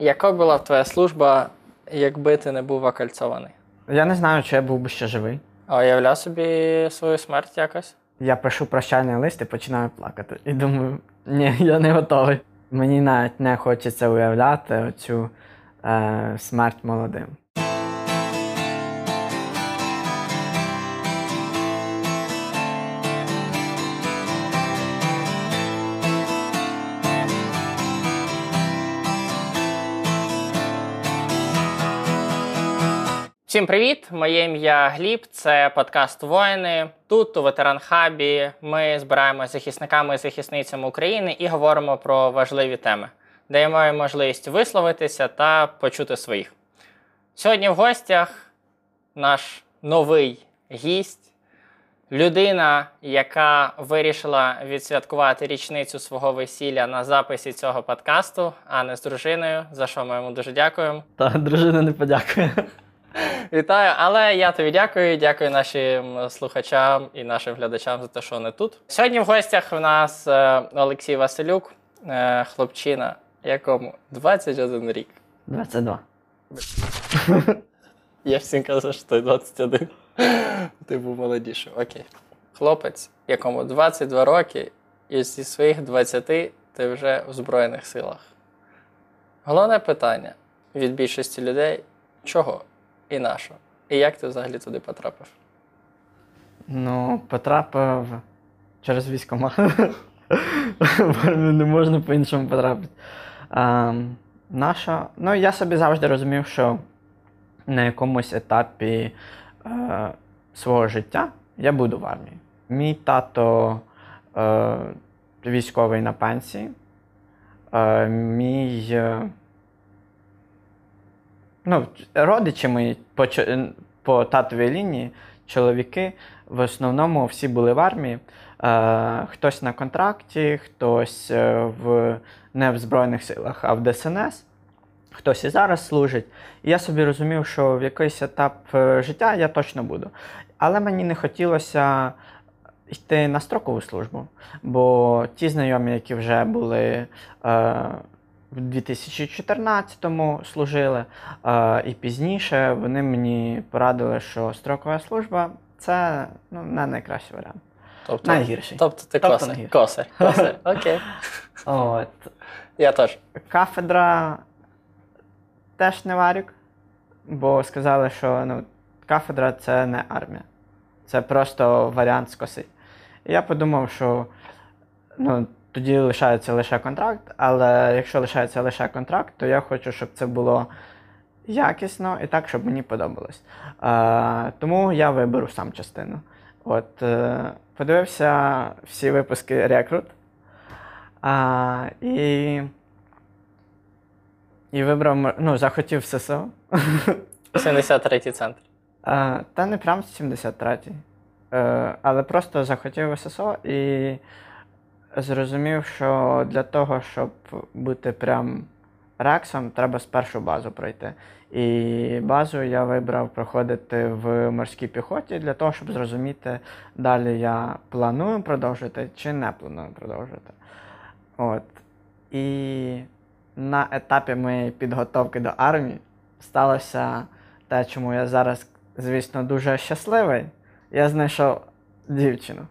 Яка була б твоя служба, якби ти не був окольцований? Я не знаю, чи я був би ще живий. А уявляв собі свою смерть якось? Я пишу прощальний лист і починаю плакати. І думаю, ні, я не готовий. Мені навіть не хочеться уявляти оцю е, смерть молодим. Всім привіт! Моє ім'я Гліб. Це подкаст Воїни. Тут у ветеран хабі ми збираємо захисниками і захисницями України і говоримо про важливі теми, даємо можливість висловитися та почути своїх. Сьогодні в гостях наш новий гість, людина, яка вирішила відсвяткувати річницю свого весілля на записі цього подкасту, а не з дружиною, за що ми йому дуже дякуємо. Та дружина не подякує. Вітаю, але я тобі дякую. Дякую нашим слухачам і нашим глядачам за те, що вони тут. Сьогодні в гостях в нас е, Олексій Василюк, е, хлопчина, якому 21 рік. 22. Я всім казав, що ти 21. Ти був молодіший. Окей. Хлопець, якому 22 роки, і зі своїх 20 ти вже у Збройних силах. Головне питання від більшості людей: чого і на що? І як ти взагалі туди потрапив? Ну, потрапив через військомат. В армію не можна по-іншому потрапити. А, наша... Ну, я собі завжди розумів, що на якомусь етапі е, свого життя я буду в армії. Мій тато е, військовий на пенсії. Е, мій е, ну, родичі мої по, по татовій лінії, чоловіки, в основному всі були в армії. Е, хтось на контракті, хтось е, в, не в Збройних силах, а в ДСНС. Хтось і зараз служить. І я собі розумів, що в якийсь етап е, життя я точно буду. Але мені не хотілося йти на строкову службу, бо ті знайомі, які вже були е, в 2014-му служили, е, і пізніше вони мені порадили, що строкова служба це ну, не найкращий варіант. Тобто, Найгірший. тобто ти Тобто косар. Косар. Косар. Окей. От. Я теж. Кафедра теж не варюк, бо сказали, що ну, кафедра це не армія. Це просто варіант скоси. І я подумав, що ну, тоді лишається лише контракт, але якщо лишається лише контракт, то я хочу, щоб це було якісно і так, щоб мені подобалось. Е, тому я виберу сам частину. От, е, подивився всі випуски Рекрут. А, і, і вибрав, ну, захотів ССО. 73-й центр. Е, Та не прям 73-й. Е, Але просто захотів ССО і зрозумів, що для того, щоб бути прям рексом, треба спершу базу пройти. І базу я вибрав проходити в морській піхоті для того, щоб зрозуміти, далі я планую продовжити чи не планую продовжити. От. І на етапі моєї підготовки до армії сталося те, чому я зараз, звісно, дуже щасливий. Я знайшов дівчину.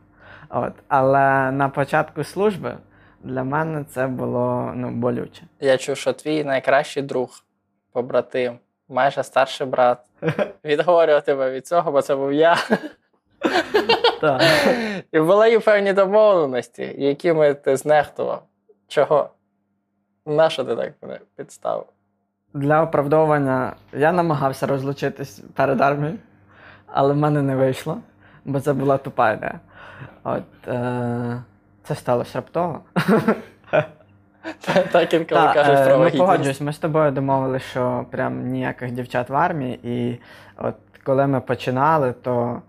От. Але на початку служби для мене це було ну, болюче. Я чув, що твій найкращий друг, побратим, майже старший брат, відговорював тебе від цього, бо це був я. Так. І були і певні домовленості, якими ти знехтував. Чого? Нащо ти так мене підставив? Для оправдовування я намагався розлучитись перед армією, але в мене не вийшло, бо це була тупа ідея. От, е- це сталося раптово. Так інколи Та, кажуть е, про вагітність. погоджуюсь, ми з тобою домовилися, що прям ніяких дівчат в армії. І от коли ми починали, то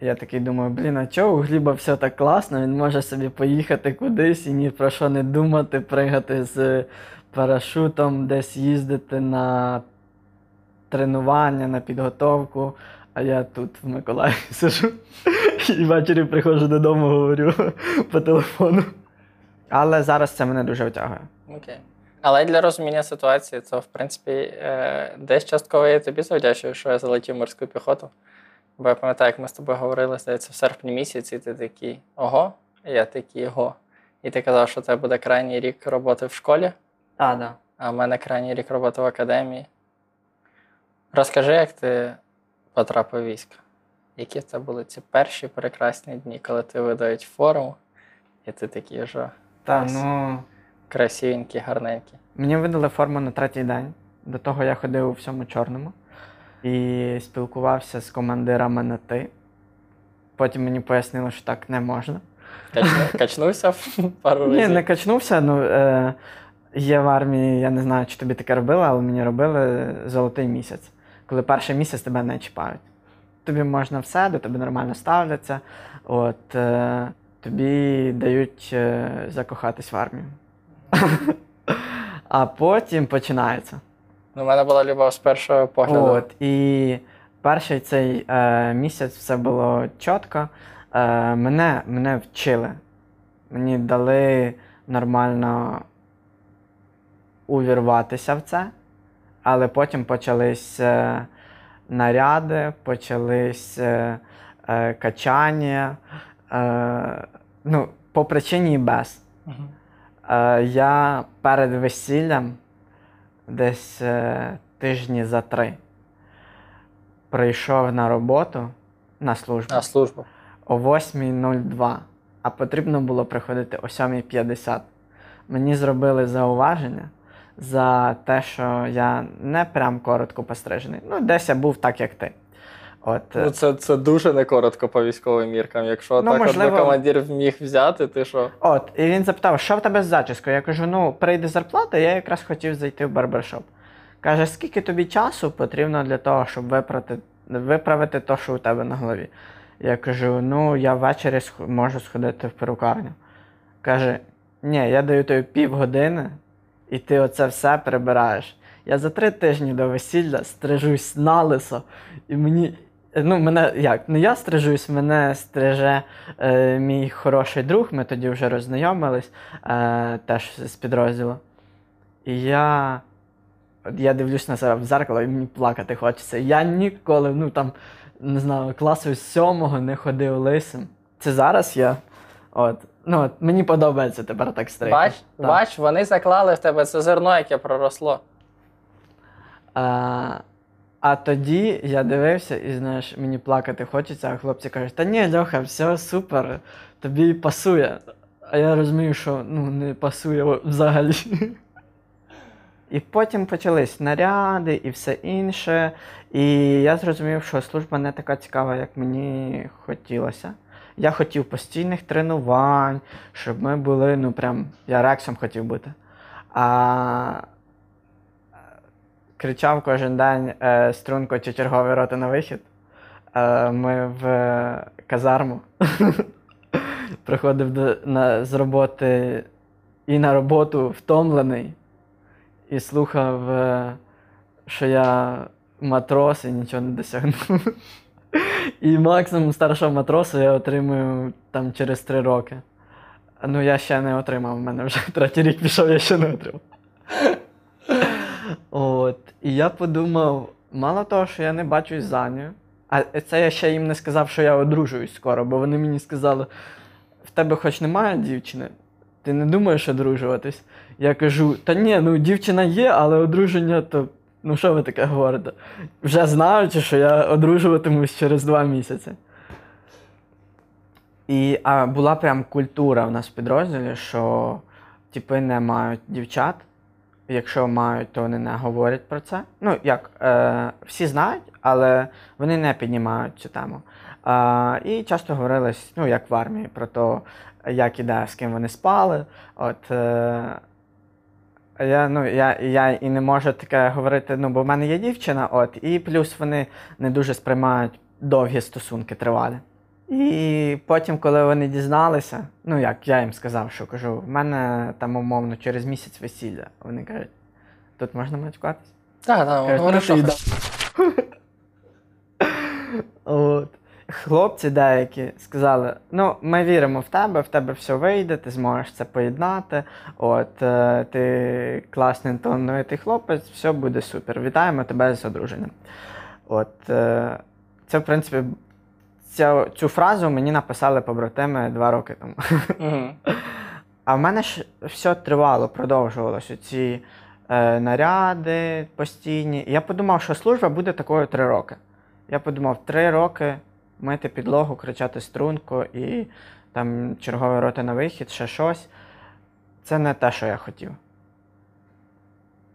я такий думаю, блін, а чого у Гліба все так класно, він може собі поїхати кудись і ні про що не думати, пригати з парашутом, десь їздити на тренування, на підготовку. А я тут в Миколаєві сижу і ввечері приходжу додому, говорю по телефону. Але зараз це мене дуже втягує. Окей. Але для розуміння ситуації, це в принципі е, десь частково я тобі завдячую, що я залетів морську піхоту. Бо я пам'ятаю, як ми з тобою говорили, здається, в серпні місяці, і ти такий ого, і я такий ого. І ти казав, що це буде крайній рік роботи в школі, Так, да. а в мене крайній рік роботи в академії. Розкажи, як ти потрапив в військо? Які це були ці перші прекрасні дні, коли ти видають форму, і ти такий вже Та, Ось. ну, красивенький, гарненький. мені видали форму на третій день. До того я ходив у всьому чорному і спілкувався з командирами на ти. Потім мені пояснили, що так не можна. Качнувся пару Ні, не качнувся. Ну, е, є в армії, я не знаю, чи тобі таке робили, але мені робили золотий місяць. Коли перший місяць тебе не чіпають. Тобі можна все, до тебе нормально ставляться. От, е, тобі дають е, закохатись в армію. А потім починається. Ну, у мене була любов з першого погляду. От, і перший цей е, місяць все було чітко. Е, мене, мене вчили. Мені дали нормально увірватися в це, але потім почались е, наряди, почались е, качання. Е, ну, по причині і без. Е, я перед весіллям десь е, тижні за три прийшов на роботу на службу На службу. о 8.02, а потрібно було приходити о 7.50. Мені зробили зауваження за те, що я не прям коротко пострижений. Ну, десь я був так, як ти. От, Ну, це, це дуже не коротко по військовим міркам. Якщо Ну, так можливо- командир вміг взяти, ти що? От, і він запитав, що в тебе з зачіскою? Я кажу, ну, прийде зарплата, я якраз хотів зайти в барбершоп. Каже, скільки тобі часу потрібно для того, щоб виправити, виправити те, що у тебе на голові? Я кажу, ну, я ввечері можу сходити в перукарню. Каже, ні, я даю тобі півгодини, і ти оце все прибираєш. Я за три тижні до весілля стрижусь на лисо, і мені. Ну, мене як? Не я стрижусь, мене стриже е, мій хороший друг, ми тоді вже роззнайомились е, теж з підрозділу. І я. Я дивлюсь на себе в зеркало і мені плакати хочеться. Я ніколи, ну там, не знаю, класу сьомого не ходив лисим. Це зараз я. От. Ну, от, мені подобається тепер так стригти. Бач, Так. бач, вони заклали в тебе це зерно, яке проросло. А, а тоді я дивився і знаєш, мені плакати хочеться, а хлопці кажуть, та ні, Льоха, все супер, тобі пасує. А я розумію, що ну, не пасує взагалі. І потім почались наряди і все інше. І я зрозумів, що служба не така цікава, як мені хотілося. Я хотів постійних тренувань, щоб ми були, ну прям, я рексом хотів бути. А кричав кожен день е, струнко чи черговий роти на вихід. Е, ми в е, казарму. Приходив до, на, з роботи і на роботу втомлений, і слухав, е, що я матрос і нічого не досягнув. І максимум старшого матросу я отримую там через три роки. Ну, я ще не отримав, в мене вже третій рік пішов, я ще не отримав. От. І я подумав, мало того, що я не бачусь за нею. А це я ще їм не сказав, що я одружуюсь скоро, бо вони мені сказали: в тебе хоч немає дівчини, ти не думаєш одружуватись? Я кажу: та ні, ну дівчина є, але одруження то. Ну, що ви таке говорите? Вже знаючи, що я одружуватимусь через два місяці. І а, була прям культура в нас в підрозділі, що типи не мають дівчат. Якщо мають, то вони не говорять про це. Ну, як е, всі знають, але вони не піднімають цю тему. Е, і часто говорили, ну, як в армії, про те, як іде, з ким вони спали. От, е, я, ну, я, я і не можу таке говорити, ну, бо в мене є дівчина, от, і плюс вони не дуже сприймають довгі стосунки тривалі. І потім, коли вони дізналися, ну як я їм сказав, що кажу, в мене там умовно через місяць весілля. Вони кажуть, тут можна матюкатись? Так, так, «Ну, що. От. Хлопці деякі сказали: ну, ми віримо в тебе, в тебе все вийде, ти зможеш це поєднати. От е, ти класний талановитий хлопець, все буде супер. Вітаємо тебе з одруженням. От е, це, в принципі, ця, цю фразу мені написали побратими два роки тому. Угу. А в мене ж все тривало, продовжувалося ці е, наряди постійні. Я подумав, що служба буде такою три роки. Я подумав, три роки мити підлогу, кричати струнку і там чергові роти на вихід, ще щось. Це не те, що я хотів.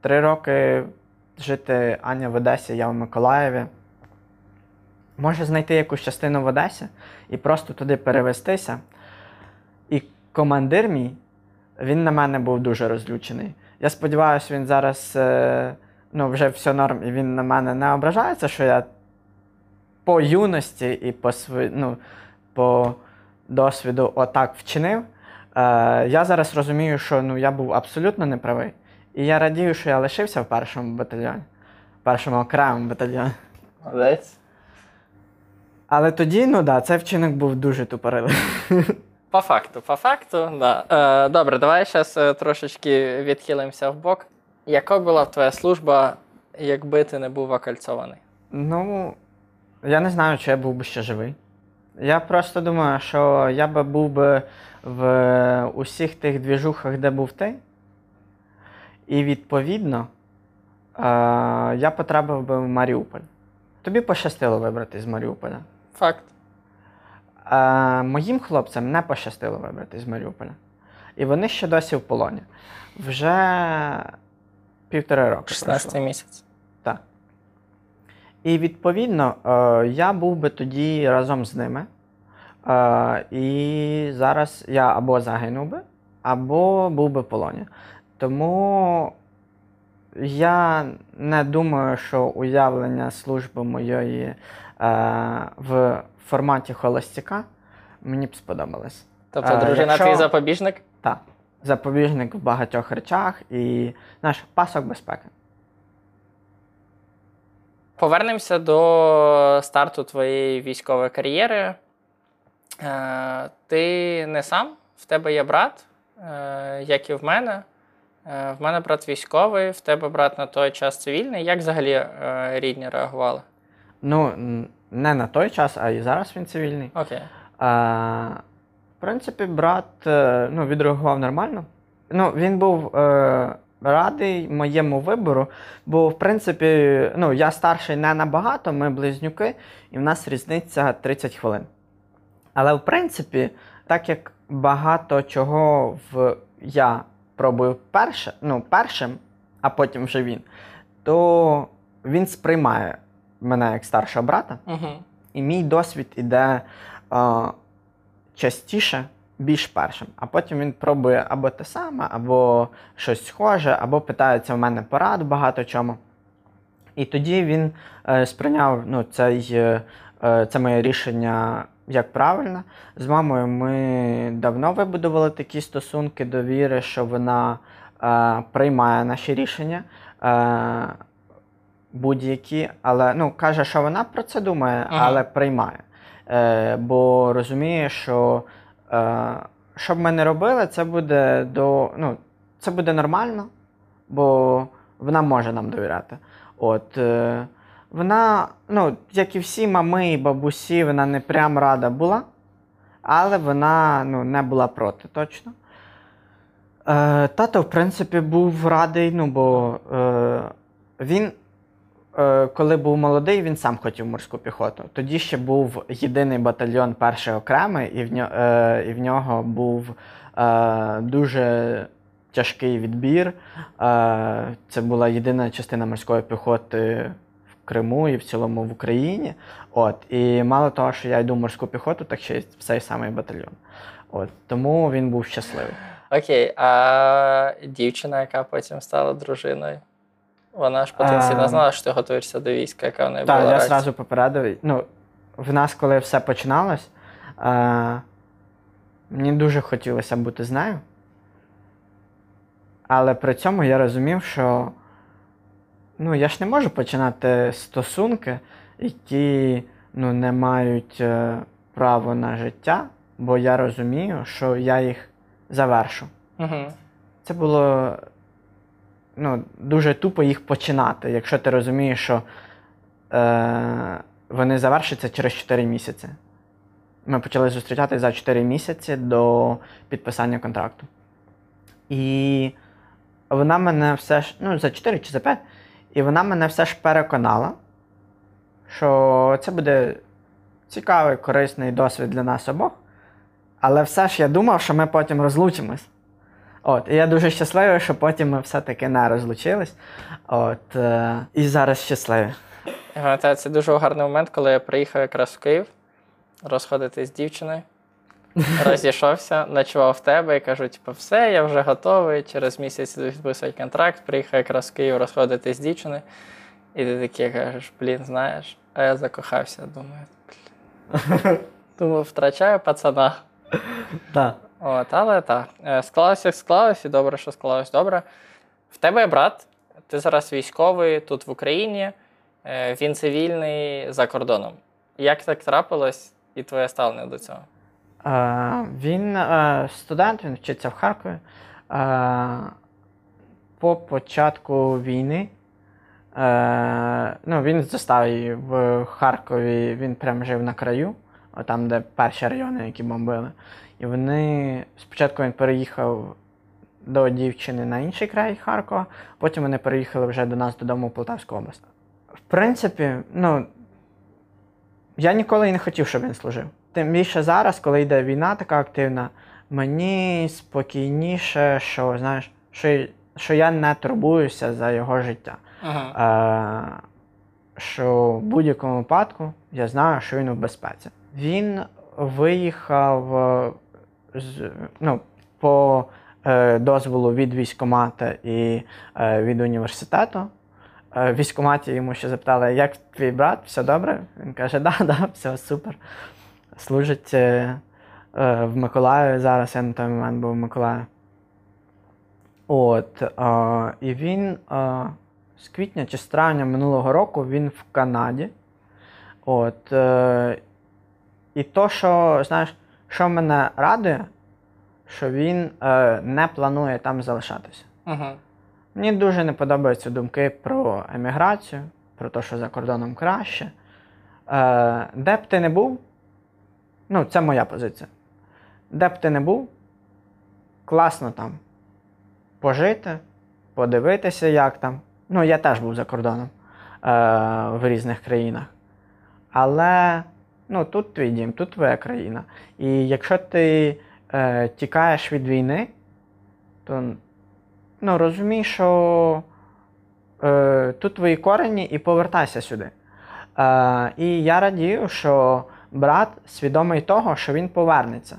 Три роки жити Аня в Одесі, я в Миколаєві. Може знайти якусь частину в Одесі і просто туди перевестися. І командир мій, він на мене був дуже розлючений. Я сподіваюся, він зараз е, ну, вже все норм, і він на мене не ображається, що я по юності і по ну, по досвіду отак вчинив. Е, я зараз розумію, що ну, я був абсолютно неправий. І я радію, що я лишився в першому батальйоні, в першому окремому батальйоні. Молодець. Але тоді, ну да, цей вчинок був дуже тупорилий. По факту, по факту, да. Е, добре, давай зараз трошечки відхилимося в бок. Яка була б твоя служба, якби ти не був окольцований? Ну, я не знаю, чи я був би ще живий. Я просто думаю, що я би був би в усіх тих двіжухах, де був ти. І відповідно е, я потрапив би в Маріуполь. Тобі пощастило вибрати з Маріуполя. Факт. Е, моїм хлопцям не пощастило вибрати з Маріуполя. І вони ще досі в полоні. Вже півтори роки. 16 місяць. І відповідно, е, я був би тоді разом з ними. Е, і зараз я або загинув би, або був би в полоні. Тому я не думаю, що уявлення служби моєї е, в форматі холостяка мені б сподобалось. Тобто, дружина якщо- твій запобіжник? Так. Запобіжник в багатьох речах і наш пасок безпеки. Повернемося до старту твоєї військової кар'єри. Е, ти не сам, в тебе є брат, е, як і в мене. Е, в мене брат військовий, в тебе брат на той час цивільний. Як взагалі е, рідні реагували? Ну, не на той час, а і зараз він цивільний. Окей. А, в принципі, брат ну, відреагував нормально. Ну, він був е, радий моєму вибору, бо, в принципі, ну, я старший не набагато, ми близнюки, і в нас різниця 30 хвилин. Але, в принципі, так як багато чого в я пробую перше, ну, першим, а потім вже він, то він сприймає мене як старшого брата. Угу. І мій досвід іде е, частіше, більш першим. А потім він пробує або те саме, або щось схоже, або питається в мене порад багато чому. І тоді він е, сприйняв ну, цей, е, е, це моє рішення як правильно. З мамою ми давно вибудували такі стосунки довіри, що вона е, приймає наші рішення. Е, будь-які, але ну, каже, що вона про це думає, Ага. але приймає. Е, бо розуміє, що що б ми не робили, це буде до, ну, це буде нормально, бо вона може нам довіряти. От, е, вона, ну, як і всі мами і бабусі, вона не прям рада була, але вона ну, не була проти, точно. Е, тато, в принципі, був радий, ну, бо е, він Е, коли був молодий, він сам хотів морську піхоту. Тоді ще був єдиний батальйон перший окремий, і в, ньо, е, і в нього був е, дуже тяжкий відбір. Е, це була єдина частина морської піхоти в Криму і в цілому в Україні. От, і мало того, що я йду в морську піхоту, так ще й в цей самий батальйон. От, тому він був щасливий. Окей, а дівчина, яка потім стала дружиною, вона ж потенційно знала, що ти готуєшся до війська, яка в неї Так, була я реакція? зразу попередив. Ну, в нас, коли все починалось, е, мені дуже хотілося бути з нею. Але при цьому я розумів, що ну, я ж не можу починати стосунки, які ну, не мають е, право на життя, бо я розумію, що я їх завершу. Угу. Це було ну, дуже тупо їх починати, якщо ти розумієш, що е, вони завершаться через 4 місяці. Ми почали зустрічатися за 4 місяці до підписання контракту. І вона мене все ж, ну, за 4 чи за 5, і вона мене все ж переконала, що це буде цікавий, корисний досвід для нас обох. Але все ж я думав, що ми потім розлучимось. От, і я дуже щасливий, що потім ми все-таки не розлучились. От, е, і зараз щасливі. Я пам'ятаю, це дуже гарний момент, коли я приїхав якраз в Київ розходити з дівчиною. Розійшовся, ночував в тебе і кажу, типу, все, я вже готовий. Через місяць підписувати контракт, приїхав якраз в Київ розходити з дівчиною. І ти такий кажеш, блін, знаєш, а я закохався, думаю. блін. Думаю, втрачаю пацана. Так. От, але так, е, склалося, як склалось, і добре, що склалось добре. В тебе брат, ти зараз військовий тут в Україні, е, він цивільний за кордоном. Як так трапилось і твоє ставлення до цього? Е, він е, студент, він вчиться в Харкові. Е, по початку війни. Е, ну, він з заставі в Харкові, він прям жив на краю, там, де перші райони, які бомбили. І вони спочатку він переїхав до дівчини на інший край Харкова, потім вони переїхали вже до нас додому в Полтавську область. В принципі, ну, я ніколи і не хотів, щоб він служив. Тим більше зараз, коли йде війна така активна, мені спокійніше, що знаєш, що, що я не турбуюся за його життя. Угу. Е, що в будь-якому випадку я знаю, що він у безпеці. Він виїхав е, ну, по е, дозволу від військкомата і е, від університету. Е, в військкоматі йому ще запитали, як твій брат, все добре? Він каже, да, да, все супер. Служить е, е, в Миколаєві зараз, я на той момент був в Миколаєві. От, е, і він е, з квітня чи з травня минулого року він в Канаді. От, е, і то, що, знаєш, що мене радує, що він е, не планує там залишатися. Угу. Мені дуже не подобаються думки про еміграцію, про те, що за кордоном краще. Е, де б ти не був, ну, це моя позиція. Де б ти не був, класно там пожити, подивитися, як там. Ну, я теж був за кордоном е, в різних країнах. Але ну, тут твій дім, тут твоя країна. І якщо ти е, тікаєш від війни, то ну, розумій, що е, тут твої корені і повертайся сюди. Е, і я радію, що брат свідомий того, що він повернеться.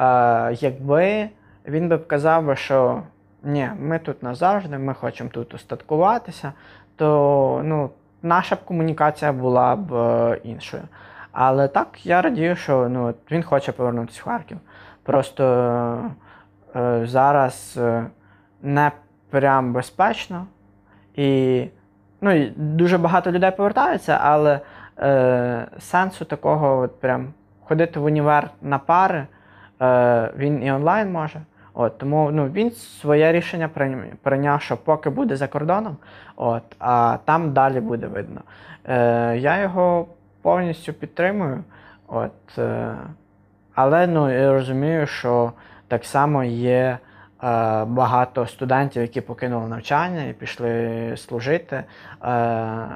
Е, якби він би казав, що ні, ми тут назавжди, ми хочемо тут устаткуватися, то ну, наша б комунікація була б е, іншою. Але так я радію, що ну, він хоче повернутися в Харків. Просто е, зараз е, не прям безпечно. І, ну, дуже багато людей повертаються, але е, сенсу такого от прям ходити в універ на пари, е, він і онлайн може. От, тому ну, він своє рішення прийняв, що поки буде за кордоном, от, а там далі буде видно. Е, я його повністю підтримую. От, е, але ну, я розумію, що так само є е, багато студентів, які покинули навчання і пішли служити. Е,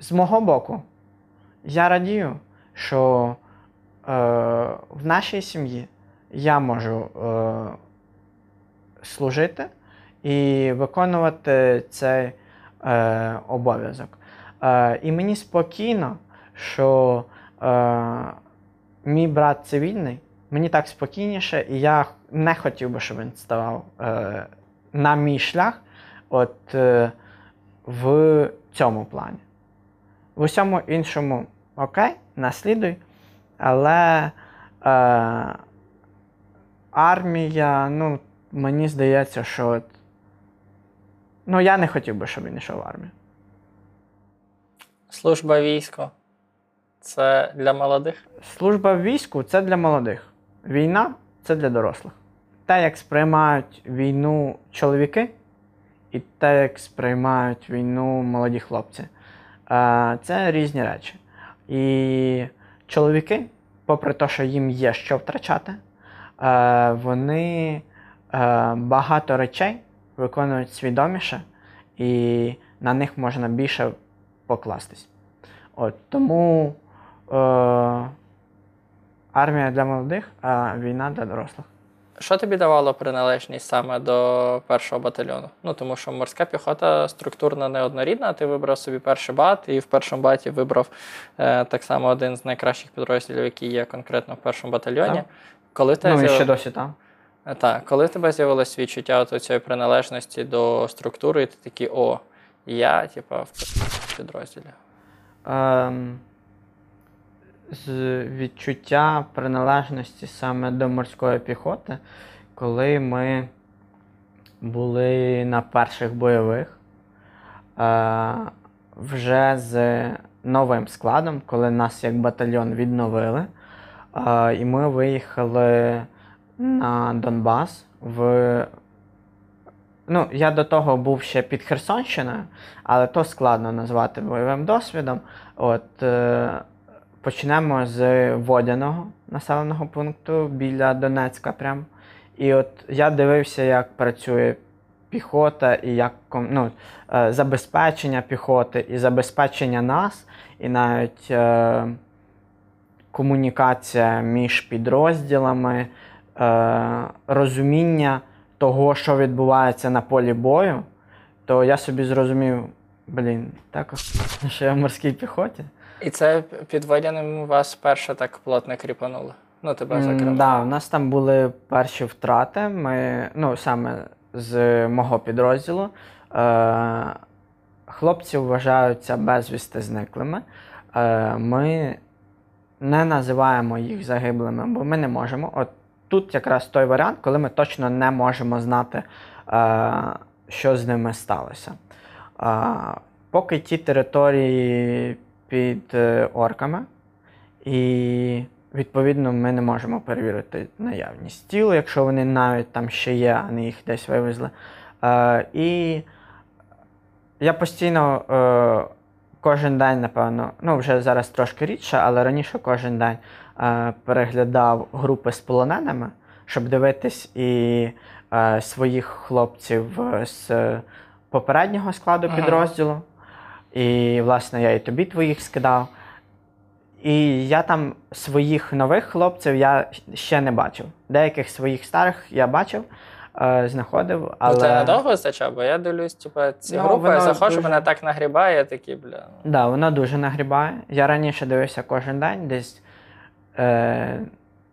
з мого боку, я радію, що в нашій сім'ї я можу служити і виконувати цей обов'язок. І мені спокійно, що е, мій брат цивільний, мені так спокійніше, і я не хотів би, щоб він ставав е, на мій шлях от, е, в цьому плані. В усьому іншому окей, наслідуй, але е, армія, ну, мені здається, що от, ну, я не хотів би, щоб він йшов в армію. Служба військо. Це для молодих? Служба в війську це для молодих. Війна це для дорослих. Те, як сприймають війну чоловіки, і те, як сприймають війну молоді хлопці, е, це різні речі. І чоловіки, попри те, що їм є що втрачати, е, вони е, багато речей виконують свідоміше, і на них можна більше покластись. От, тому армія для молодих, а війна для дорослих. Що тобі давало приналежність саме до першого батальйону? Ну тому що морська піхота структурно неоднорідна. Ти вибрав собі перший бат, і в першому баті вибрав е, так само один з найкращих підрозділів, який є конкретно в першому батальйоні. Так. Коли тебе Ну і ще досі там. Е, Так, коли в тебе з'явилось відчуття от цієї приналежності до структури, і ти такий, о, я, типа, в підрозділі. Ем, з відчуття приналежності саме до морської піхоти, коли ми були на перших бойових, е, вже з новим складом, коли нас як батальйон відновили, е, і ми виїхали на Донбас в. Ну, я до того був ще під Херсонщиною, але то складно назвати бойовим досвідом. От, е, почнемо з Водяного населеного пункту біля Донецька. Прям. І от я дивився, як працює піхота і як ну, е, забезпечення піхоти і забезпечення нас, і навіть е, комунікація між підрозділами, е, розуміння того, що відбувається на полі бою, то я собі зрозумів, блін, так охуєнно, що я в морській піхоті. І це під водяним вас перше так плотно кріпануло. Ну, тебе Так, да, у нас там були перші втрати. Ми, ну, саме з мого підрозділу. Е, хлопці вважаються безвісти зниклими. Е, ми не називаємо їх загиблими, бо ми не можемо. От тут якраз той варіант, коли ми точно не можемо знати, е, що з ними сталося. Е, поки ті території під е, орками, і відповідно ми не можемо перевірити наявність тіл, якщо вони навіть там ще є, а не їх десь вивезли. Е, і я постійно е, кожен день, напевно, ну вже зараз трошки рідше, але раніше кожен день е, переглядав групи з полоненими, щоб дивитись і е, своїх хлопців з попереднього складу Ага. підрозділу. І, власне, я і тобі твоїх скидав. І я там своїх нових хлопців я ще не бачив. Деяких своїх старих я бачив, е, знаходив, але. Ну, це надовго вистачав, бо я дивлюсь, типа, ці Ну, групи, я заходжу, дуже- мене так нагрібає, я такий, бля. ну. Да, воно дуже нагрібає. Я раніше дивився кожен день, десь е,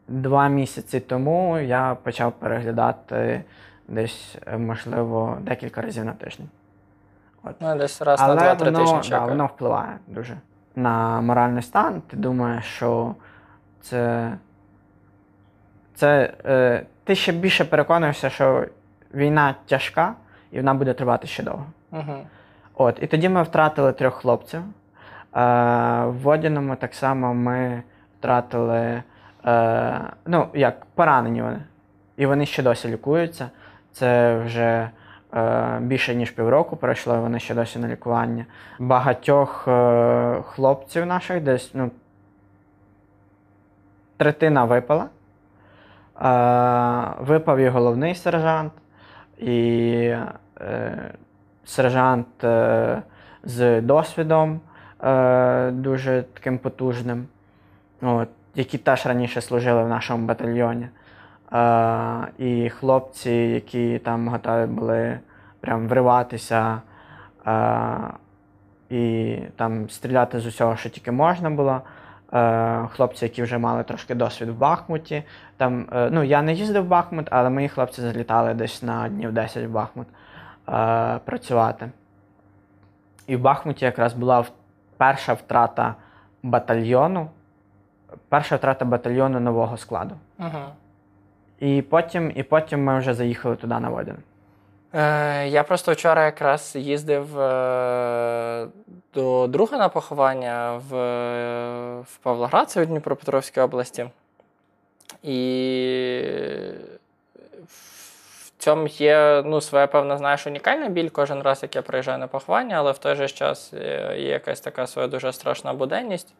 два місяці тому я почав переглядати десь, е, можливо, декілька разів на тиждень. Ну, десь раз на Але два-три воно, тижні да, воно впливає дуже на моральний стан. Ти думаєш, що це. це е, ти ще більше переконуєшся, що війна тяжка і вона буде тривати ще довго. Угу. От, і тоді ми втратили трьох хлопців. Е, в Водяному так само ми втратили, е, ну, як поранені вони. І вони ще досі лікуються. Це вже більше ніж півроку пройшло, вони ще досі на лікуванні. Багатьох е, хлопців наших десь ну, третина випала. Е, випав і головний сержант, і е, сержант е, з досвідом е, дуже таким потужним, от, які теж раніше служили в нашому батальйоні. Е, і хлопці, які там готові були прям вриватися е, і там стріляти з усього, що тільки можна було. Е, хлопці, які вже мали трошки досвід в Бахмуті. Там, е, ну, я не їздив в Бахмут, але мої хлопці залітали десь на днів 10 в Бахмут е, працювати. І в Бахмуті якраз була перша втрата батальйону, перша втрата батальйону нового складу. Угу. І потім, і потім ми вже заїхали туди на Водян. Е, я просто вчора якраз їздив е, до друга на поховання в, в Павлоград, це у Дніпропетровській області. І в цьому є ну, своя певна, знаєш, унікальна біль кожен раз, як я приїжджаю на поховання, але в той же час е, є якась така своя дуже страшна буденність.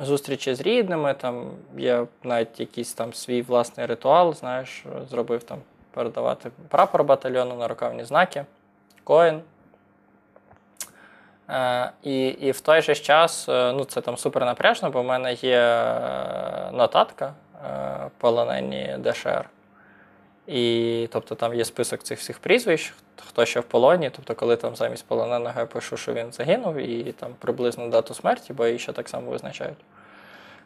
Зустрічі з рідними, там є навіть якийсь там свій власний ритуал, знаєш, зробив там передавати прапор батальйону, на рукавні знаки, коін. Е, і і в той же час е, ну, це там супер напряжно, бо в мене є е, нотатка полонені ДШР. І тобто там є список цих всіх прізвищ, хто ще в полоні. Тобто, коли там замість полоненого я пишу, що він загинув, і там приблизно дату смерті, бо її ще так само визначають,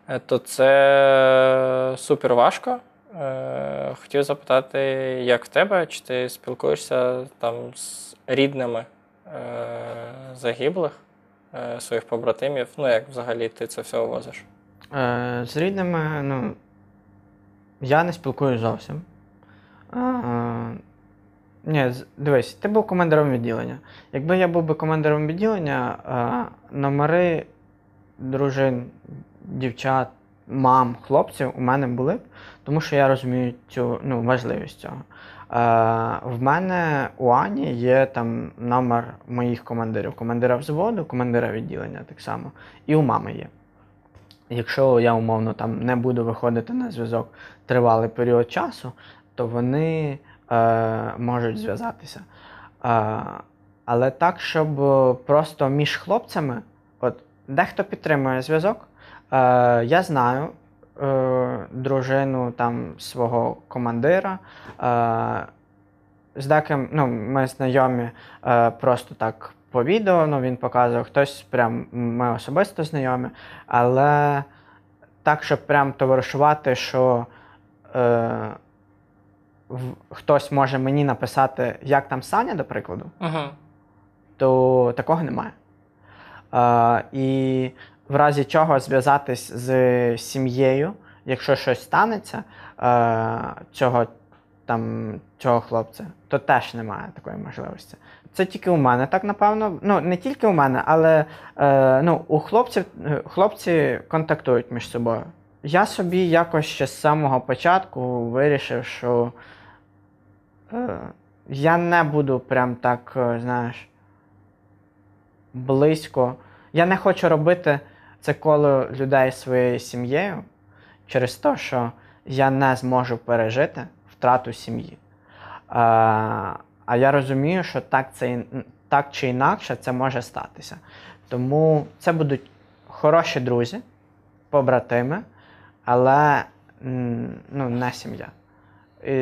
е, то це супер важко. Е, хотів запитати, як в тебе, чи ти спілкуєшся там з рідними е, загиблих, своїх побратимів? Ну, як взагалі ти це все возиш? З рідними, ну, я не спілкуюся зовсім. Ні, дивись, ти був командиром відділення. Якби я був би командиром відділення, номери дружин, дівчат, мам, хлопців у мене були б, тому що я розумію цю ну, важливість цього. В мене у Ані є там номер моїх командирів, командира взводу, командира відділення так само. І у мами є. Якщо я умовно там не буду виходити на зв'язок тривалий період часу, то вони е, можуть зв'язатися. Е, але так, щоб просто між хлопцями, от дехто підтримує зв'язок, е, я знаю е, дружину там свого командира. Е, з деким, ну, ми знайомі е, просто так по відео, ну, він показував, хтось прям ми особисто знайомі, але так, щоб прям товаришувати, що е, хтось може мені написати, як там Саня, до прикладу, угу. то такого немає. Е, і в разі чого зв'язатись з сім'єю, якщо щось станеться е, цього там, цього хлопця, то теж немає такої можливості. Це тільки у мене, так напевно. Ну, не тільки у мене, але е, ну, у хлопців хлопці контактують між собою. Я собі якось ще з самого початку вирішив, що я не буду прям так, е, знаєш, близько. Я не хочу робити це коло людей своєю сім'єю через те, що я не зможу пережити втрату сім'ї. А, а я розумію, що так, це, так чи інакше це може статися. Тому це будуть хороші друзі, побратими але ну, не сім'я. І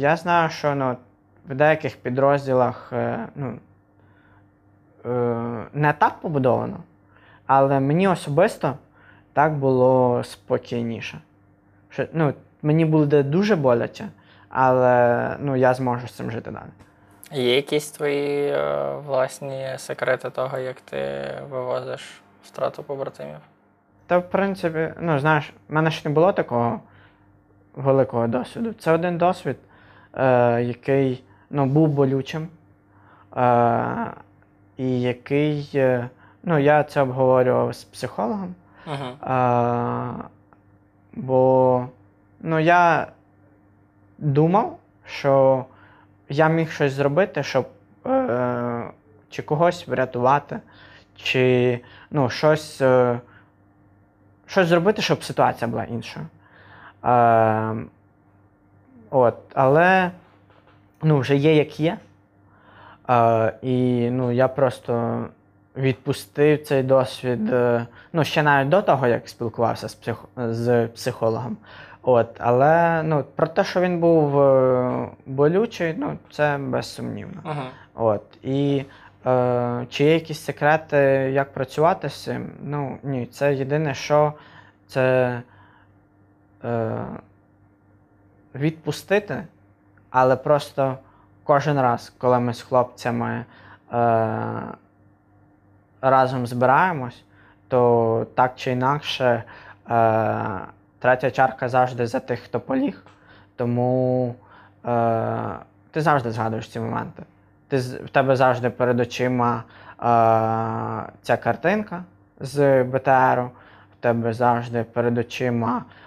Я знаю, що ну, в деяких підрозділах е, ну, е, не так побудовано, але мені особисто так було спокійніше. Що, ну, Мені буде дуже боляче, але ну, я зможу з цим жити далі. Є якісь твої е, власні секрети того, як ти вивозиш втрату побратимів? Та, в принципі, ну, знаєш, в мене ж не було такого великого досвіду. Це один досвід, е, який ну, був болючим, е, і який, е, ну, я це обговорював з психологом. Uh-huh. Е, бо ну, я думав, що я міг щось зробити, щоб е, чи когось врятувати, чи ну, щось. Е, щось зробити, щоб ситуація була іншою. Е, от, Але ну, вже є, як є. Е, і ну, я просто відпустив цей досвід е, ну, ще навіть до того, як спілкувався з псих... з психологом. От, Але ну, про те, що він був е, болючий, ну, це безсумнівно. Uh-huh. От, І Е, Чи є якісь секрети, як працювати з цим? Ну ні, це єдине, що це відпустити, але просто кожен раз, коли ми з хлопцями е, разом збираємось, то так чи інакше е, третя чарка завжди за тих, хто поліг. Тому е, ти завжди згадуєш ці моменти. Ти, в тебе завжди перед очима е, ця картинка з БТРу, в тебе завжди перед очима е,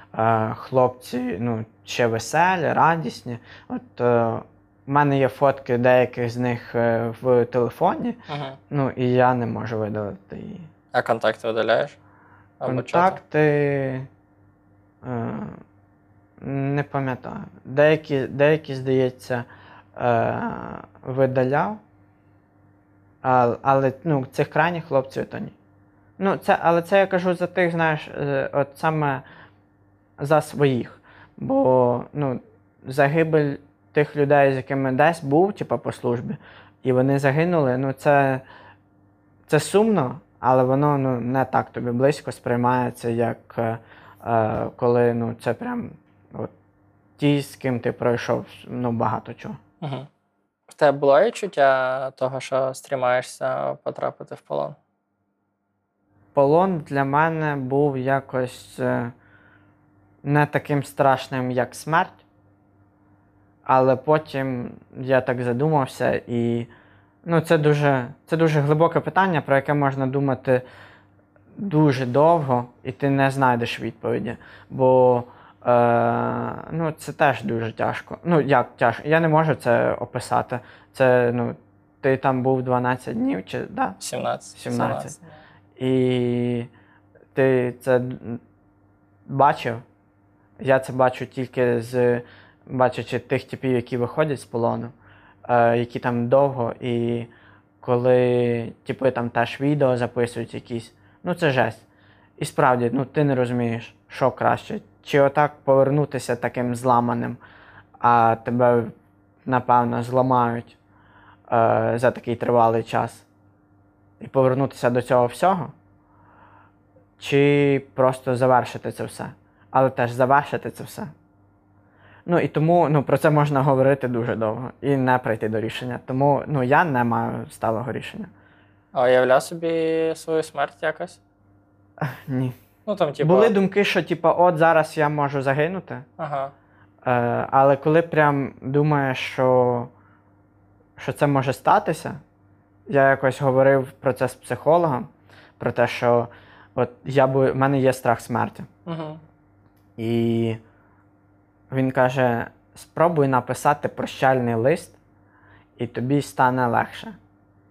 хлопці ну, ще веселі, радісні. От е, в мене є фотки деяких з них е, в телефоні, Угу. ну і я не можу видалити її. А контакти видаляєш? Або? Контакти. Е, не пам'ятаю. Деякі, деякі здається, е, видаляв. А, але ну, цих крайніх хлопців то ні. Ну, це, але це я кажу за тих, знаєш, е, от саме за своїх. Бо ну, загибель тих людей, з якими десь був, типу, по службі, і вони загинули, ну це, це сумно, але воно ну, не так тобі близько сприймається, як е, е, коли ну, це прям от, ті, з ким ти пройшов ну, багато чого. Угу. В тебе було відчуття того, що стрімаєшся потрапити в полон? Полон для мене був якось е, не таким страшним, як смерть. Але потім я так задумався, і ну, це, дуже, це дуже глибоке питання, про яке можна думати дуже довго, і ти не знайдеш відповіді. Бо е, ну, це теж дуже тяжко. Ну, як тяжко? Я не можу це описати. Це, ну, ти там був 12 днів, чи да? 17. 17. І ти це бачив. Я це бачу тільки з бачачи тих типів, які виходять з полону, е, які там довго, і коли типи там теж відео записують якісь, ну це жесть. І справді, ну ти не розумієш, що краще. Чи отак повернутися таким зламаним, а тебе, напевно, зламають е, за такий тривалий час і повернутися до цього всього, чи просто завершити це все. Але теж завершити це все. Ну і тому ну, про це можна говорити дуже довго і не прийти до рішення. Тому ну, я не маю сталого рішення. А уявляв собі свою смерть якось? Ні. Ну там, типу. Були думки, що типу, от зараз я можу загинути. Ага. Е, але коли прям думаєш, що, що це може статися, я якось говорив про це з психологом, про те, що от я бо, в мене є страх смерті. Угу. І він каже: спробуй написати прощальний лист, і тобі стане легше.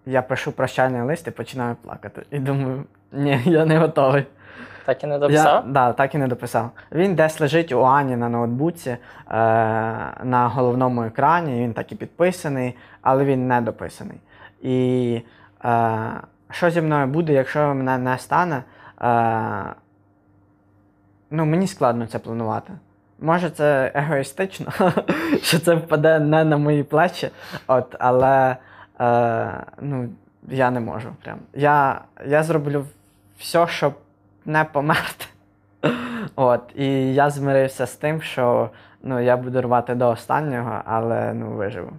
Я пишу прощальний лист і починаю плакати. І думаю, ні, я не готовий. Так і не Я, дописав? да, так і не дописав. Він десь лежить у Ані на ноутбуці е, на головному екрані, він так і підписаний, але він не дописаний. І е, що зі мною буде, якщо мене не стане? Е, ну, мені складно це планувати. Може, це егоїстично, що це впаде не на мої плечі, от, але е, ну, я не можу. Прям. Я, я зроблю все, щоб не померти. От, і я змирився з тим, що ну, я буду рвати до останнього, але ну, виживу.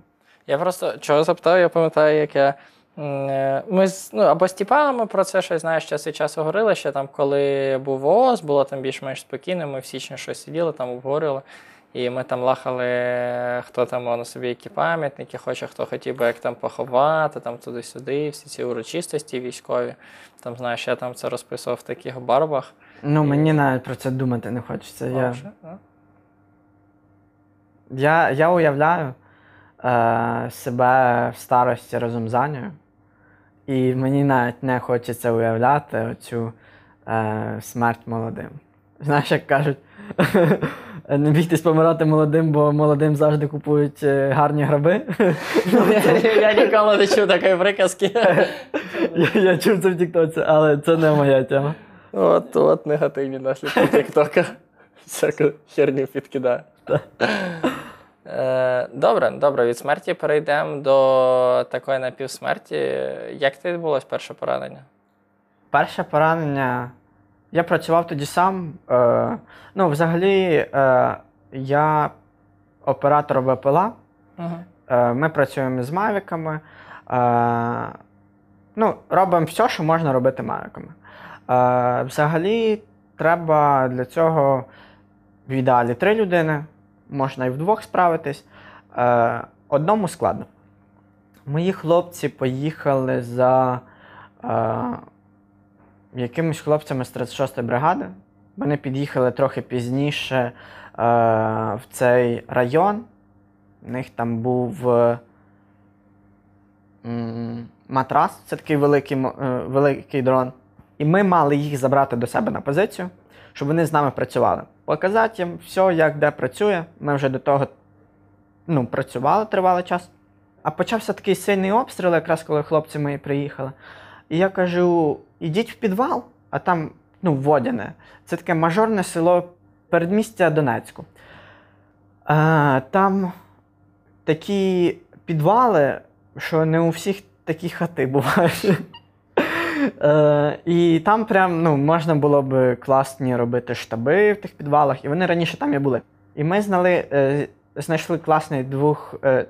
Я просто чого запитав, я пам'ятаю, як я. Е, Ми з, ну, або з тіпами про це щось знаєш, час від часу говорили, ще там, коли був ООС, було там більш-менш спокійно, ми в січні щось сиділи, там обговорювали. І ми там лахали, хто там на собі які пам'ятники хоче, хто хотів би як там поховати, там туди-сюди, всі ці урочистості військові. Там, знаєш, я там це розписував в таких барбах. Ну, мені навіть про це думати не хочеться. Я, А? я, я уявляю е, себе в старості разом з Анею, і мені навіть не хочеться уявляти оцю е, смерть молодим. Знаєш, як кажуть, не бійтесь помирати молодим, бо молодим завжди купують е, гарні граби. Я ніколи не чув такої приказки. я чув це в Тіктоці, але це не моя тема. От, от негативні наслідки Тіктока. Всяку херню підкидає. Е, Добре, добре, від смерті перейдемо до такої напівсмерті. Як ти відбулось перше поранення? Перше поранення. Я працював тоді сам. Е, ну, взагалі, е, я оператор БПЛА. Угу. Е, ми працюємо з мавіками. Е, ну, робимо все, що можна робити мавіками. Е, взагалі, треба для цього в ідеалі три людини, можна і вдвох справитись. Е, одному складно. Мої хлопці поїхали за е, якимись хлопцями з 36-ї бригади. Вони під'їхали трохи пізніше е, в цей район. У них там був е, матрас, це такий великий, е, великий дрон. І ми мали їх забрати до себе на позицію, щоб вони з нами працювали. Показати їм все, як де працює. Ми вже до того ну, працювали тривалий час. А почався такий сильний обстріл, якраз коли хлопці мої приїхали. І я кажу: ідіть в підвал, а там ну, Водяне. Це таке мажорне село передмістя Донецьку. А, там такі підвали, що не у всіх такі хати бувають. Е, і там прям ну, можна було б класні робити штаби в тих підвалах, і вони раніше там і були. І ми знали, е, знайшли класний двох, е,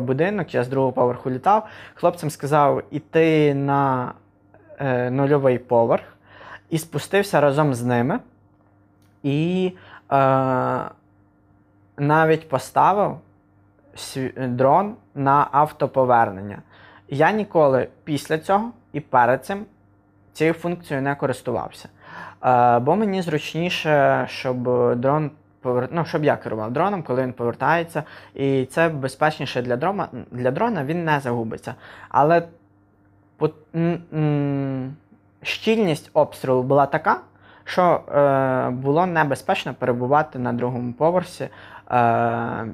будинок, я з другого поверху літав. Хлопцям сказав іти на нульовий поверх і спустився разом з ними. І е, навіть поставив дрон на автоповернення. Я ніколи після цього і перед цим цією функцією не користувався. Е, бо мені зручніше, щоб дрон повер... ну, щоб я керував дроном, коли він повертається. І це безпечніше для дрона, для дрона він не загубиться. Але по... щільність обстрілу була така, що е, було небезпечно перебувати на другому поверсі, е,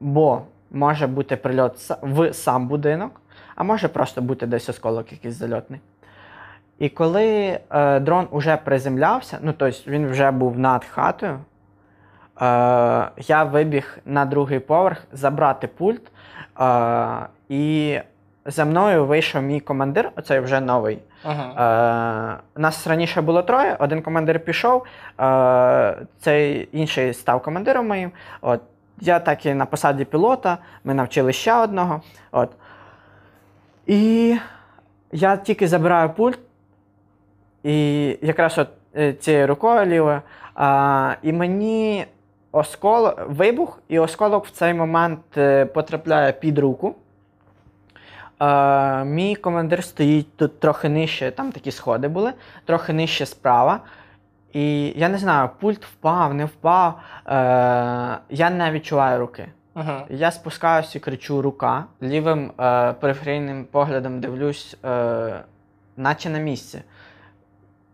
бо може бути прильот в сам будинок, а може просто бути десь осколок якийсь зальотний. І коли е, дрон уже приземлявся, ну тобто він вже був над хатою, е, я вибіг на другий поверх забрати пульт, е, і за мною вийшов мій командир, оцей вже новий. Угу. Е, нас раніше було троє, один командир пішов, е, цей інший став командиром моїм. От. Я так і на посаді пілота, ми навчили ще одного. От. І я тільки забираю пульт, і якраз от е, цією рукою лівою, а, і мені осколок, вибух, і осколок в цей момент е, потрапляє під руку. Е, мій командир стоїть тут трохи нижче, там такі сходи були, трохи нижче справа. І я не знаю, пульт впав, не впав. Е, я не відчуваю руки. Угу. Я спускаюся і кричу рука. Лівим е, периферійним поглядом дивлюсь, е, наче на місці.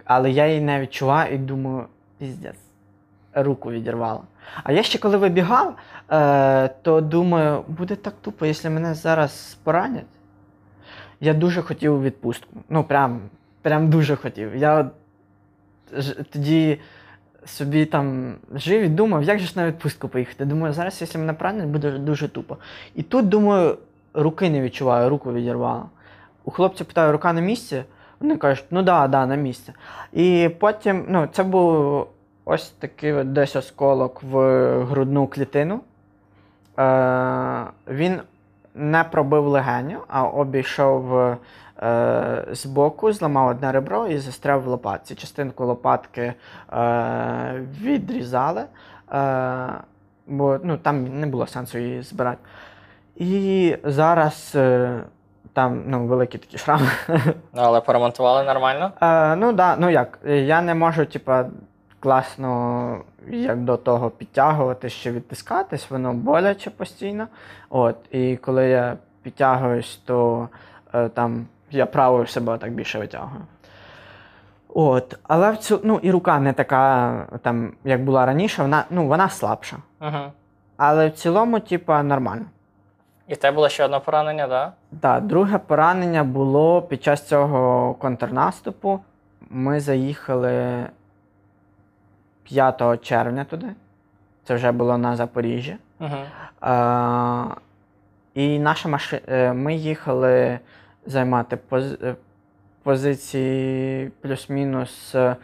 Але я її не відчуваю і думаю, піздець, руку відірвало. А я ще коли вибігав, е, то думаю, буде так тупо, якщо мене зараз поранять. Я дуже хотів відпустку. Ну, прям, прям дуже хотів. Я тоді собі там жив і думав, як же ж на відпустку поїхати. Думаю, зараз, якщо мене поранять, буде дуже тупо. І тут, думаю, руки не відчуваю, руку відірвало. У хлопця питаю, рука на місці? Вони кажуть, ну да, да, на місці. І потім, ну, це був ось такий от десь осколок в грудну клітину. Е, він не пробив легеню, а обійшов е, з боку, зламав одне ребро і застряв в лопатці. Частинку лопатки е, відрізали, е, бо ну, там не було сенсу її збирати. І зараз е, там ну, великі такі шрами. Ну, але поремонтували нормально. Е, ну да, ну як, я не можу, типа, класно як до того підтягуватись чи відтискатись, воно боляче постійно. От, і коли я підтягуюсь, то е, там я правою себе так більше витягую. От, але в цю, ну, і рука не така, там, як була раніше, вона, ну, вона слабша. Угу. Але в цілому, типа, нормально. І тебе було ще одне поранення, так? Так, друге поранення було під час цього контрнаступу. Ми заїхали 5 червня туди. Це вже було на Запоріжжі. Да? Угу. А, і наша машина. Ми їхали займати поз... е, позиції плюс-мінус, е,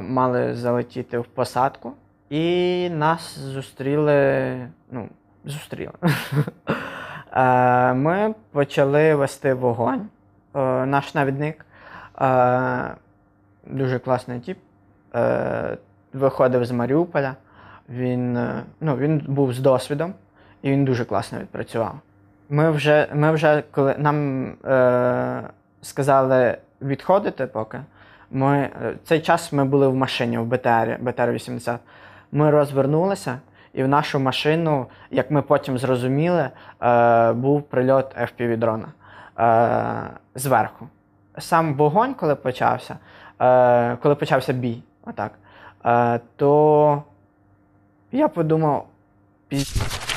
мали залетіти в посадку. І нас зустріли. Ну, зустріли. Е, Ми почали вести вогонь. Е, Наш навідник е, дуже класний тип. е, Виходив з Маріуполя. Він, е, ну, він був з досвідом. і він дуже класно відпрацював. Ми вже, ми вже коли нам е, сказали відходити поки, ми, е, цей час ми були в машині в БТРі, БТР-80. Ми розвернулися, і в нашу машину, як ми потім зрозуміли, е, був прильот FPV-дрона е, зверху. Сам вогонь, коли почався, е, коли почався бій, отак, е, то я подумав,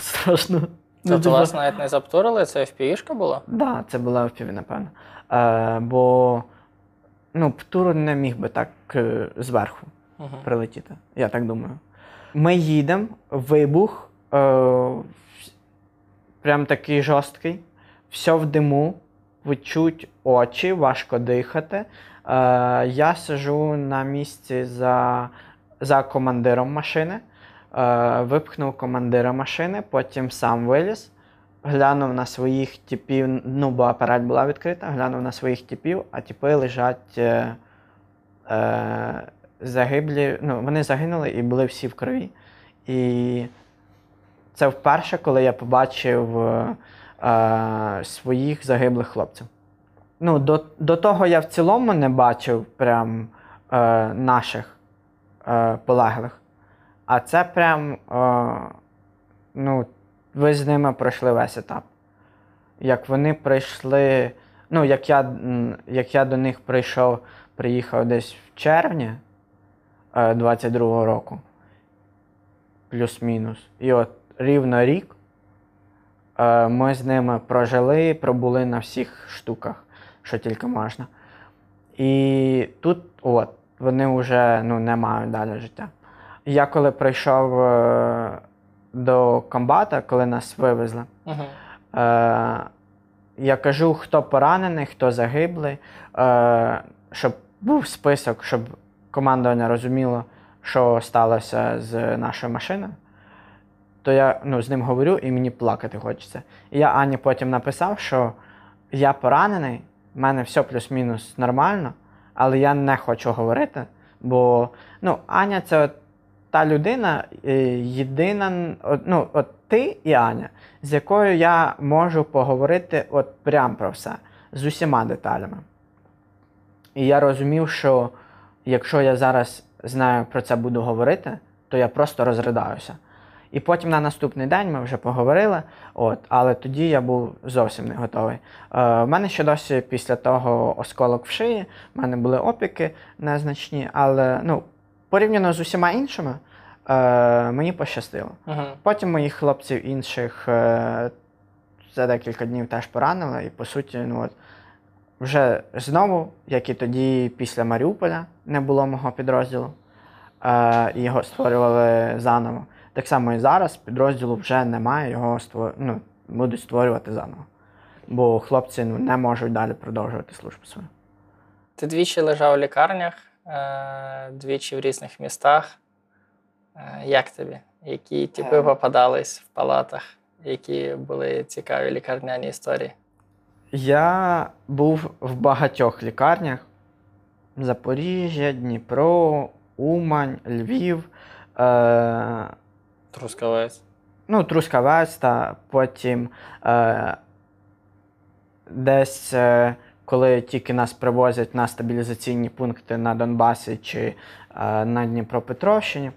страшно. Ну, Тобто вас навіть не заптурили, це FPV-шка була? Да, це була FPV, напевно. Е, бо ну, Птур не міг би так е, зверху Угу. прилетіти, я так думаю. Ми їдемо, вибух, е, прям такий жорсткий, все в диму, відчуть очі, важко дихати. Е, я сижу на місці за, за командиром машини, випхнув командира машини, потім сам виліз, глянув на своїх типів, ну, бо апарат була відкрита, глянув на своїх типів, а типи лежать. Е, е, загиблі, ну, вони загинули і були всі в крові. І це вперше, коли я побачив е, е, своїх загиблих хлопців. Ну, до, до того я в цілому не бачив прям е, наших е, полеглих. А це прям, е, ну, ви з ними пройшли весь етап. Як вони прийшли, ну, як я, як я до них прийшов, приїхав десь в червні е, 22-го року, плюс-мінус. І от рівно рік е, ми з ними прожили, пробули на всіх штуках, що тільки можна. І тут от, вони вже ну, не мають далі життя. Я коли прийшов е, до комбата, коли нас вивезли, Угу. Е, я кажу, хто поранений, хто загиблий, е, щоб був список, щоб командування розуміло, що сталося з нашою машиною. То я ну, з ним говорю і мені плакати хочеться. І я Ані потім написав, що я поранений, в мене все плюс-мінус нормально, але я не хочу говорити, бо ну, Аня це от та людина, е, єдина, ну, от ти і Аня, з якою я можу поговорити от прям про все, з усіма деталями. І я розумів, що якщо я зараз знаю про це буду говорити, то я просто розридаюся. І потім на наступний день ми вже поговорили, от, але тоді я був зовсім не готовий. Е, в мене ще досі після того осколок в шиї, в мене були опіки незначні, але ну, порівняно з усіма іншими, е, мені пощастило. Угу. Потім моїх хлопців інших е, за декілька днів теж поранили, і по суті, ну от вже знову, як і тоді після Маріуполя не було мого підрозділу, е, і його створювали заново. Так само і зараз підрозділу вже немає, його створ... ну, будуть створювати заново. Бо хлопці ну, не можуть далі продовжувати службу свою. Ти двічі лежав у лікарнях, двічі в різних містах. Е, Як тобі? Які типи Е. попадались в палатах? Які були цікаві лікарняні історії? Я був в багатьох лікарнях: Запоріжжя, Дніпро, Умань, Львів, е, Трускавець. ну, Трускавець, та потім е, десь, е, коли тільки нас привозять на стабілізаційні пункти на Донбасі чи е, на Дніпропетровщині.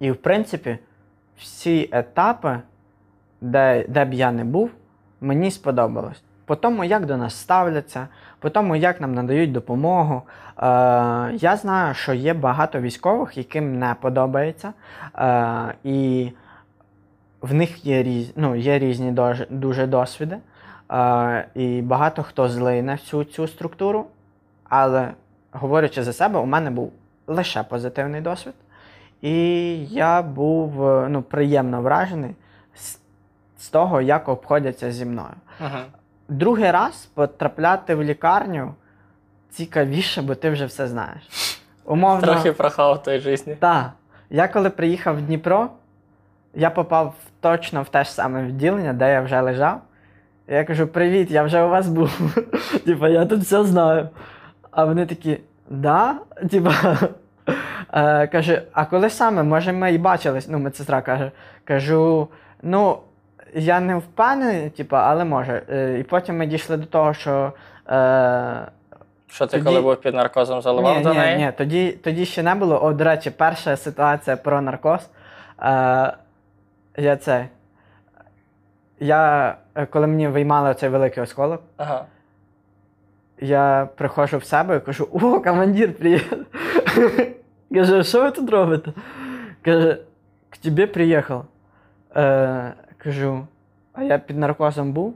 І, в принципі, всі етапи, де, де б я не був, мені сподобалось. По тому, як до нас ставляться, по тому, як нам надають допомогу. Е, я знаю, що є багато військових, яким не подобається. Е, і в них є, різ, ну, є різні дуже досвіди. І багато хто злий на всю цю структуру. Але говорячи за себе, у мене був лише позитивний досвід. І я був е, ну, приємно вражений з, з того, як обходяться зі мною. Угу. Другий раз потрапляти в лікарню цікавіше, бо ти вже все знаєш. Умовно, Трохи прохав в той житті. так. Я коли приїхав в Дніпро, я попав точно в те ж саме відділення, де я вже лежав. Я кажу: привіт, я вже у вас був. Типа, я тут все знаю. А вони такі, да? Типа, е, каже, а коли саме? Може, ми і бачились? Ну, медсестра каже, кажу, Ну, я не впевнений, типу, але може. Е, І потім ми дійшли до того, що. Е, Що ти Тоді- коли був під наркозом заливав ні, до ні, неї? ні, тоді, тоді ще не було. О, до речі, перша ситуація про наркоз. Е, я це. Я, е, коли мені виймали цей великий осколок, Ага. я приходжу в себе і кажу: о, командир, привіт. Каже, що ви тут робите? Каже, к тебе приїхав. Е, кажу, а я під наркозом був.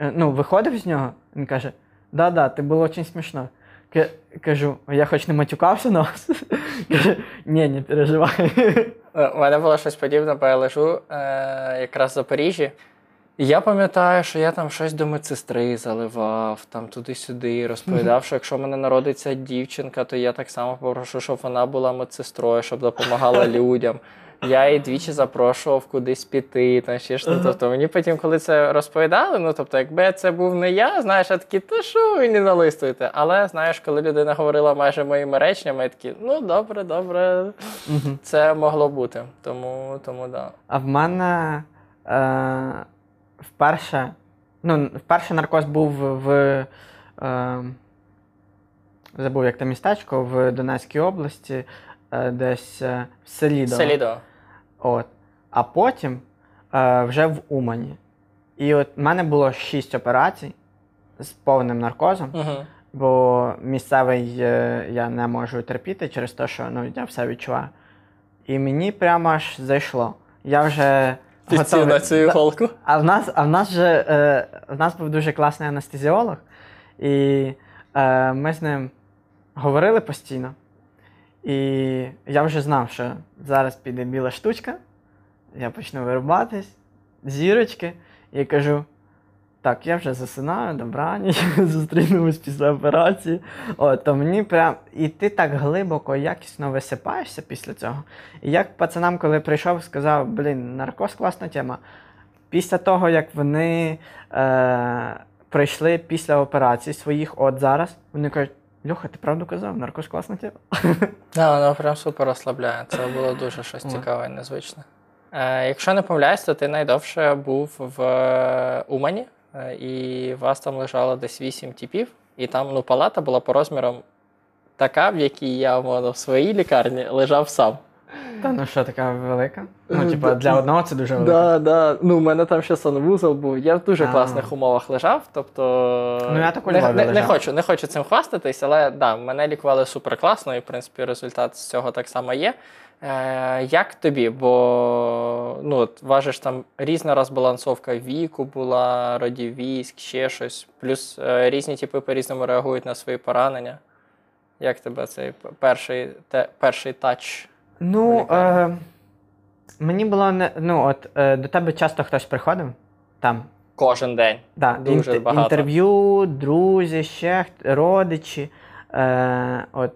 Е, ну, виходив з нього. Він каже: да-да, ти було дуже смішно. Ка- Кажу, я хоч не матюкався на вас? Каже, ні, не переживай. Е, У мене було щось подібне, бо я лежу е, якраз в Запоріжжі. І я пам'ятаю, що я там щось до медсестри заливав, там туди-сюди, розповідав, що якщо в мене народиться дівчинка, то я так само попрошу, щоб вона була медсестрою, щоб допомагала людям. Я її двічі запрошував кудись піти, там ще ж. Ну, тобто мені потім, коли це розповідали, ну тобто, якби це був не я, знаєш, я такі, то що ви не налистуєте? Але знаєш, коли людина говорила майже моїми реченнями, я такі, ну добре, добре, Мгм. це могло бути. Тому, тому да. А в мене е, вперше, ну, вперше наркоз був в. Е, забув, як те містечко в Донецькій області, е, десь е, в Селідово. Селідо. От. А потім е, вже в Умані. І от в мене було шість операцій з повним наркозом, Угу. бо місцевий е, я не можу терпіти через те, що ну, я все відчуваю. І мені прямо аж зайшло. Я вже. Підсів на цю Да, іголку. а в нас, а в нас же е, в нас був дуже класний анестезіолог, і е, ми з ним говорили постійно. І я вже знав, що зараз піде біла штучка, я почну вирубатись, зірочки, і кажу: так, я вже засинаю, добраніч, зустрінемось після операції. От, то мені прям. І ти так глибоко, якісно висипаєшся після цього. І як пацанам, коли прийшов, сказав, блін, наркоз класна тема. Після того, як вони е, прийшли після операцій своїх, от зараз, вони кажуть, Льоха, ти правду казав, наркоз класна тема. Да, воно прям супер розслабляє. Це було дуже щось цікаве і незвичне. Е, якщо не помиляюсь, то ти найдовше був в е, Умані, е, і вас там лежало десь 8 типів, і там ну, палата була по розмірам така, в якій я в своїй лікарні лежав сам. Та ну що, така велика? Е, Ну, типа, да. для одного це дуже велика. Да, да. Ну, у мене там ще санвузол був. Я в дуже А. класних умовах лежав. Тобто Ну, я так у не, Львові не, не лежав. хочу, не хочу цим хвастатись, але да, мене лікували супер класно, і в принципі результат з цього так само є. Е, як тобі? Бо ну, от, важиш там різна розбалансовка віку була, родів військ, ще щось. Плюс е, різні типи по-різному реагують на свої поранення. Як тебе цей п- перший, те, перший тач? Ну, е, мені було не. Ну, от е, до тебе часто хтось приходив там. Кожен день. Да, Дуже інт- багато. Інтерв'ю, друзі, ще хт- родичі. Е, от.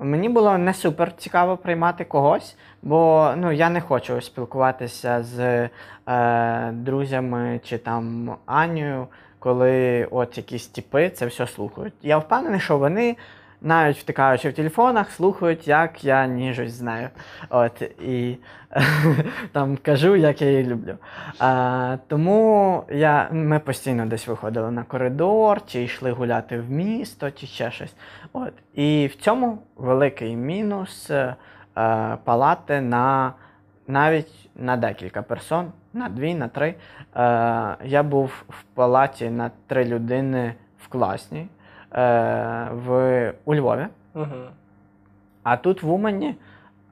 Мені було не супер цікаво приймати когось, бо ну, я не хочу спілкуватися з е, друзями чи там Анею, коли от якісь тіпи це все слухають. Я впевнений, що вони, навіть втикаючи в телефонах, слухають, як я ніжусь з нею. От, і там кажу, як я її люблю. А, тому я, ми постійно десь виходили на коридор, чи йшли гуляти в місто, чи ще щось. От. І в цьому великий мінус е, палати на навіть на декілька персон, на дві, на три. Е, я був в палаті на три людини в класній е, в, у Львові. Угу. А тут в Умані,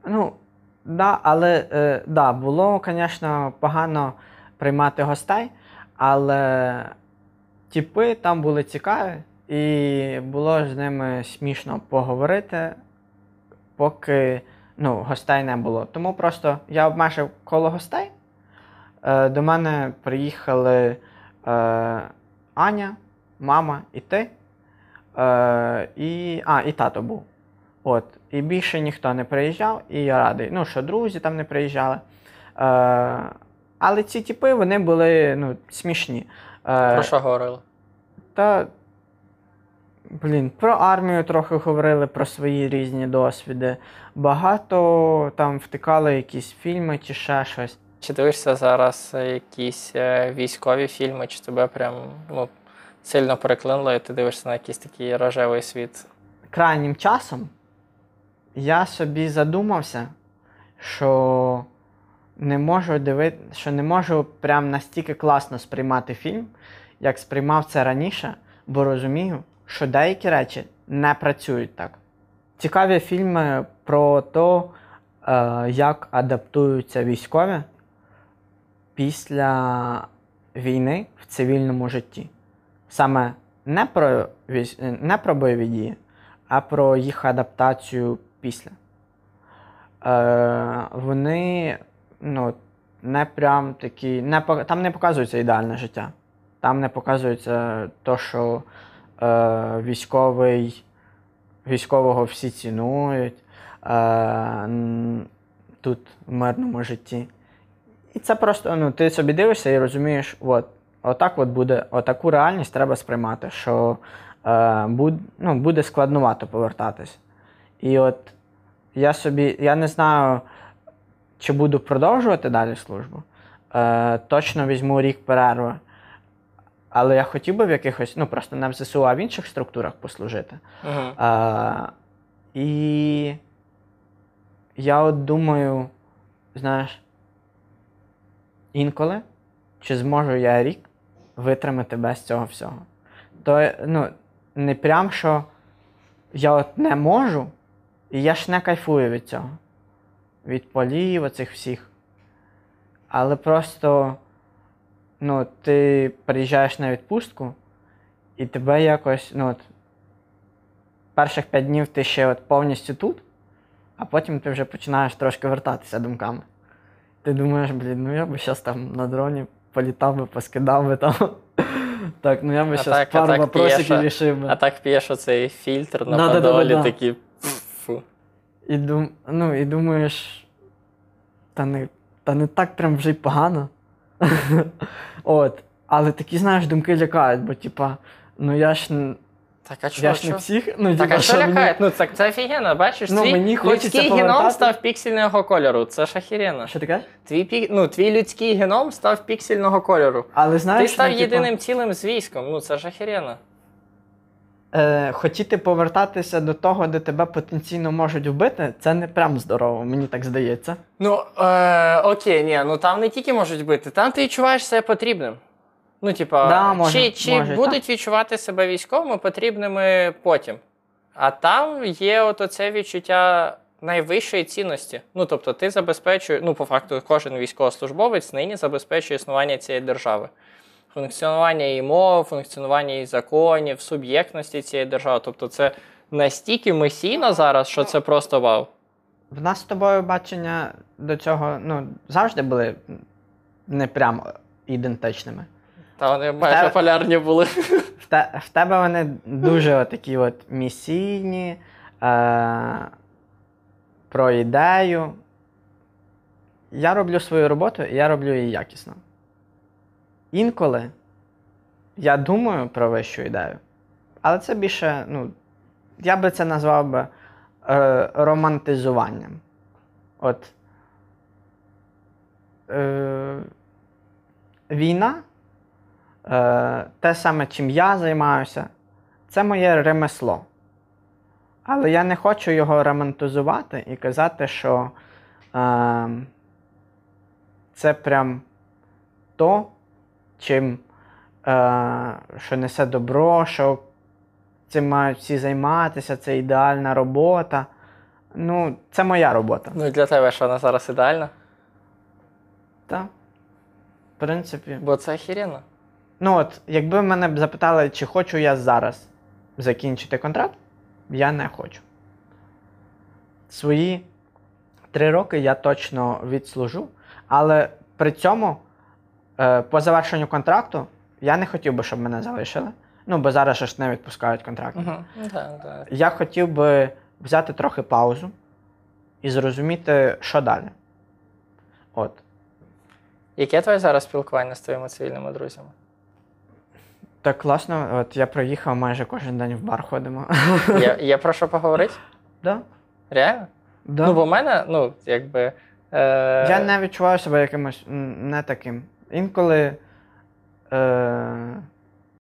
ну, да, але е, да, було, звісно, погано приймати гостей, але тіпи там були цікаві, і було з ними смішно поговорити, поки ну, гостей не було. Тому просто я обмежив коло гостей. Е, до мене приїхали е, Аня, мама і ти. Е, і, а, і тато був. От. І більше ніхто не приїжджав, і я радий. Ну, що друзі там не приїжджали. Е, але ці типи вони були ну, смішні. Е, Про що говорили? та, блін, про армію трохи говорили, про свої різні досвіди. Багато там втикали якісь фільми чи ще щось. Чи дивишся зараз якісь е, військові фільми, чи тебе прям ну, сильно переклинуло, і ти дивишся на якийсь такий рожевий світ? Крайнім часом я собі задумався, що не можу дивити, що не можу прям настільки класно сприймати фільм, як сприймав це раніше, бо розумію, що деякі речі не працюють так. Цікаві фільми про те, як адаптуються військові після війни в цивільному житті. Саме не про, не про бойові дії, а про їх адаптацію після. Е, вони ну, не прям такі. Не, там не показується ідеальне життя. Там не показується то, що е, військовий, військового всі цінують е, тут в мирному житті. І це просто, ну, ти собі дивишся і розумієш, от, отак от буде, отаку реальність треба сприймати, що е, буд, ну, буде складнувато повертатись. І от я собі, я не знаю, чи буду продовжувати далі службу. Е, точно візьму рік перерви. Але я хотів би в якихось, ну просто не в ЗСУ, а в інших структурах послужити. Угу. Е, і я от думаю, знаєш, інколи, чи зможу я рік витримати без цього всього. То ну, не прям, що я от не можу, і я ж не кайфую від цього. Від полів, оцих всіх. Але просто ну, ти приїжджаєш на відпустку, і тебе якось, ну от, перших п'ять днів ти ще от повністю тут, а потім ти вже починаєш трошки вертатися думками. Ти думаєш, блін, ну я би зараз там на дроні політав би, поскидав би там. Так, ну я би А зараз так- пару вопросиків рішив би. А так п'єш оцей фільтр на Да-да-да-да-да. подолі. Фу. І, дум... ну, і думаєш, та не, та не так прям вже й погано. От. Але такі, знаєш, думки лякають, бо типа, ну я ж, Так, а я чого? ж не псих. Ну, Так, а що мені- лякає? Ну, так це офігенно, бачиш, Ну, твій мені людський геном став піксельного кольору. Це ж охеренно. Що кажеш? Твій, пік... ну, твій людський геном став піксельного кольору. Але знаєш, Ти став ну, єдиним цілим з військом. Ну це ж охеренно. е, хотіти повертатися до того, де тебе потенційно можуть вбити, це не прям здорово, мені так здається. Ну, е, окей, ні, ну там не тільки можуть бити, там ти відчуваєш себе потрібним. Ну, типа, Да, може, чи, чи може, будуть відчувати себе військовими потрібними потім. А там є от оце відчуття найвищої цінності. Ну, тобто, ти забезпечуєш, ну, по факту, кожен військовослужбовець нині забезпечує існування цієї держави. Функціонування її мов, функціонування її законів, суб'єктності цієї держави. Тобто, це настільки месійно зараз, що це просто вау. В нас з тобою бачення до цього ну, завжди були не прям ідентичними. Та вони майже Та- полярні були. В, те, в тебе вони дуже такі от місійні, е, про ідею. Я роблю свою роботу і я роблю її якісно. Інколи я думаю про вищу ідею, але це більше, ну, я би це назвав би е, романтизуванням. От е, війна те саме, чим я займаюся, це моє ремесло. Але я не хочу його романтизувати і казати, що е, це прям то, чим е, що несе добро, що цим мають всі займатися, це ідеальна робота. Ну, це моя робота. Ну і для тебе що вона зараз ідеальна? Так. В принципі. Бо це охеренно. Ну от, якби мене б запитали, чи хочу я зараз закінчити контракт, я не хочу. Свої три роки я точно відслужу, але при цьому, е, по завершенню контракту, я не хотів би, щоб мене залишили. Ну, бо зараз ж не відпускають контракт. Угу. Я хотів би взяти трохи паузу і зрозуміти, що далі. От. Яке твоє зараз спілкування з твоїми цивільними друзями? Так класно, от я проїхав майже кожен день в бар ходимо. Є, є про що поговорити? Да? Реально? Да. Ну, бо в мене, ну, якби Е, Я не відчуваю себе якимось не таким. Інколи. Е...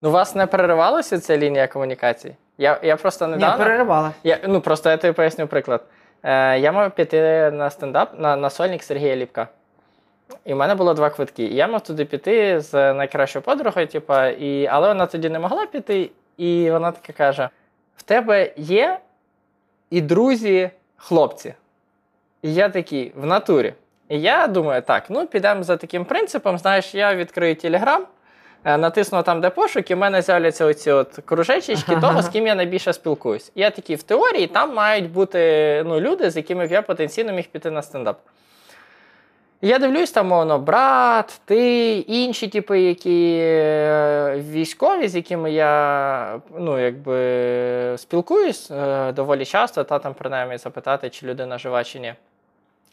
Ну, у вас не переривалася ця лінія комунікації? Я, я просто Ні, недавно. переривала. Я, ну, просто я тобі поясню приклад. Е, я мав піти на стендап на, на сольник Сергія Ліпка. І в мене було два квитки. Я мав туди піти з найкращою подругою, типа, і, але вона тоді не могла піти, і вона таке каже: в тебе є і друзі хлопці. І я такий в натурі. І я думаю, так, ну підемо за таким принципом. Знаєш, я відкрию Телеграм, натисну там, де пошук, і в мене з'являться оці от кружечечки того, з ким я найбільше спілкуюсь. І я такий, в теорії там мають бути ну, люди, з якими б я потенційно міг піти на стендап. Я дивлюсь, там, мовно, брат, ти, інші типи, які е, військові, з якими я ну, якби, спілкуюсь е, доволі часто, та там принаймні запитати, чи людина жива, чи ні.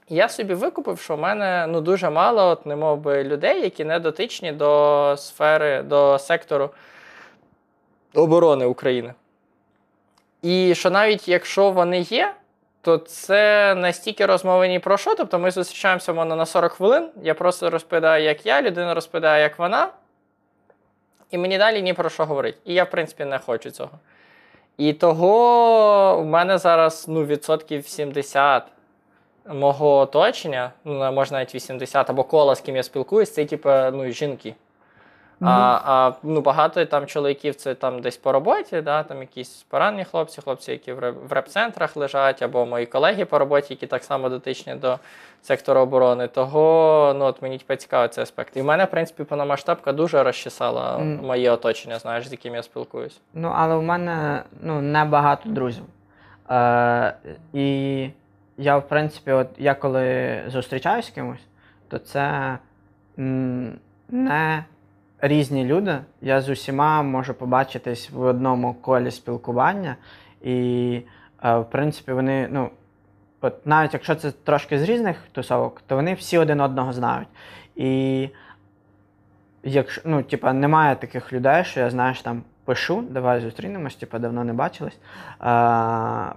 Я собі викупив, що в мене ну, дуже мало, от, не мов би, людей, які не дотичні до сфери, до сектору оборони України. І що навіть якщо вони є, то це настільки розмови ні про що. Тобто ми зустрічаємося мовно, на 40 хвилин. Я просто розповідаю, як я, людина розповідає, як вона. І мені далі ні про що говорить. І я, в принципі, не хочу цього. І того в мене зараз ну, відсотків 70 мого оточення, ну, може навіть 80, або кола, з ким я спілкуюсь, це типу, ну, жінки. А, а ну, багато там чоловіків це там десь по роботі, да, там якісь поранені хлопці, хлопці, які в реп- в реп-центрах лежать, або мої колеги по роботі, які так само дотичні до сектору оборони. Того ну, от мені цікавий цей аспект. І в мене, в принципі, повномасштабка дуже розчесала Мгм. моє оточення, знаєш, з яким я спілкуюсь. Ну, але в мене ну, небагато друзів. Е, і я, в принципі, от я коли зустрічаюсь з кимось, то це м, не різні люди. Я з усіма можу побачитись в одному колі спілкування. І, е, в принципі, вони, ну, от навіть якщо це трошки з різних тусовок, то вони всі один одного знають. І якщо ну, типа, немає таких людей, що я знаєш там пишу, давай зустрінемось, типа, давно не бачились. А,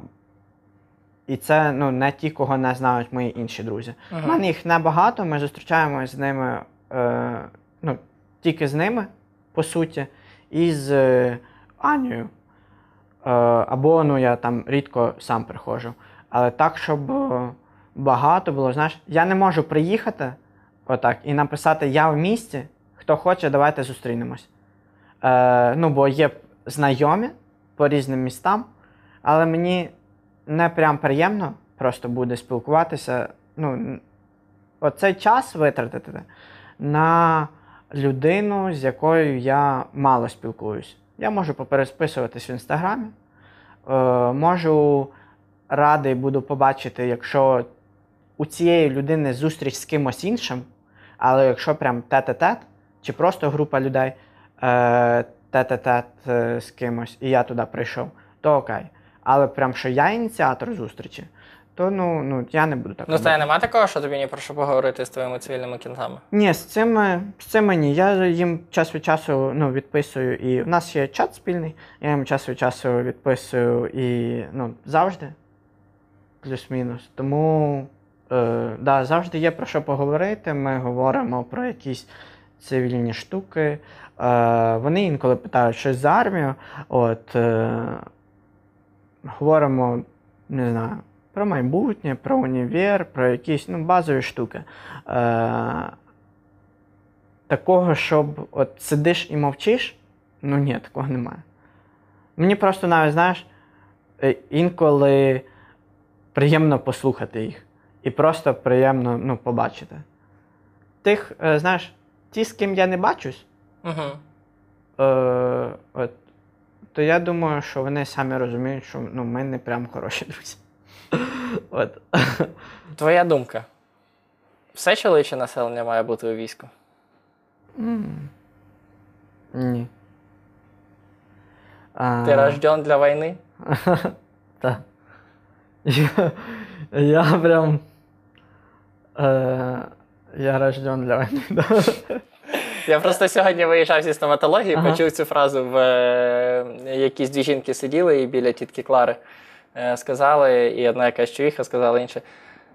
і це ну, не ті, кого не знають мої інші друзі. У мене їх небагато, ми зустрічаємося з ними, е, ну, тільки з ними, по суті, і з е, Анією. Е, або ну, я там рідко сам приходжу. Але так, щоб е, багато було, знаєш, я не можу приїхати отак і написати Я в місті, хто хоче, давайте зустрінемось. Е, ну, бо є знайомі по різним містам, але мені не прям приємно просто буде спілкуватися. Ну, оцей час витратити на людину, з якою я мало спілкуюсь. Я можу попересписуватись в інстаграмі, е, можу радий буду побачити, якщо у цієї людини зустріч з кимось іншим, але якщо прям тет-тет, чи просто група людей е, тет-тет е, з кимось, і я туди прийшов, то окей. Але прям що я ініціатор зустрічі, то ну, ну я не буду так. Ну, робити. це нема такого, що тобі ні про що поговорити з твоїми цивільними кінтами. Ні, з цими, з цими ні. Я їм час від часу ну, відписую. І в нас є чат спільний, я їм час від часу відписую і ну, завжди. Плюс-мінус. Тому е, да, завжди є про що поговорити. Ми говоримо про якісь цивільні штуки. Е, вони інколи питають щось за армію. От, е, говоримо, не знаю, про майбутнє, про універ, про якісь ну, базові штуки. Е, такого, щоб от сидиш і мовчиш, ну ні, такого немає. Мені просто навіть, знаєш, е, інколи приємно послухати їх. І просто приємно ну, побачити. Тих, е, знаєш, ті, з ким я не бачусь, Угу. е, от, то я думаю, що вони самі розуміють, що ну, ми не прям хороші друзі. От. Твоя думка. Все чоловіче населення має бути у війську. М. Ні. А, Ти рожден для війни? Так. Я, я прям. Е, я рожден для війни. да. Я просто сьогодні виїжджав зі стоматології, Ага. почув цю фразу в е, якісь дві жінки сиділи і біля тітки Клари сказали, і одна якась чуїха сказала інша.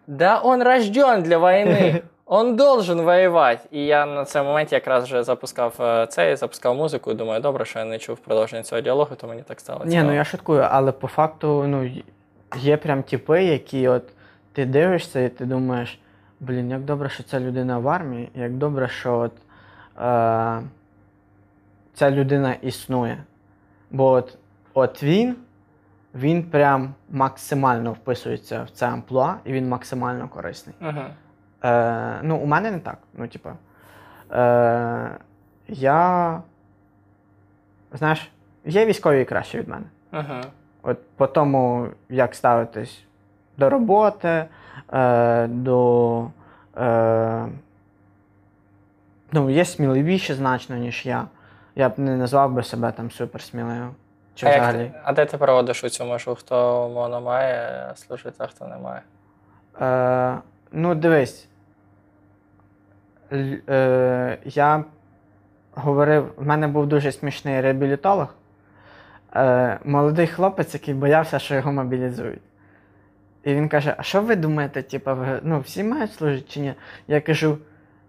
да он рожден для війни. Он должен воювати. І я на цьому моменті якраз вже запускав е, цей, запускав музику і думаю, добре, що я не чув продовження цього діалогу, то мені так стало. Ні, ну я шуткую, але по факту, ну, є прям типи, які от ти дивишся і ти думаєш, блін, як добре, що ця людина в армії, як добре, що от, е, ця людина існує. Бо от, от він, він прям максимально вписується в це амплуа, і він максимально корисний. Угу. Е, ну, у мене не так. Ну, типу, е, я. Знаєш, є військові краще від мене. Угу. От по тому, як ставитись до роботи, е, до. Е, ну, є сміливіші значно, ніж я. Я б не назвав би себе там суперсміливим. Чи А, взагалі. ти- а де ти проводиш у цю межу? Хто умовно має служити, а хто не має? Е, ну, дивись. Л- Е, я говорив, в мене був дуже смішний реабілітолог. Е, молодий хлопець, який боявся, що його мобілізують. І він каже: А що ви думаєте, типу, ви, ну, всі мають служити чи ні? Я кажу: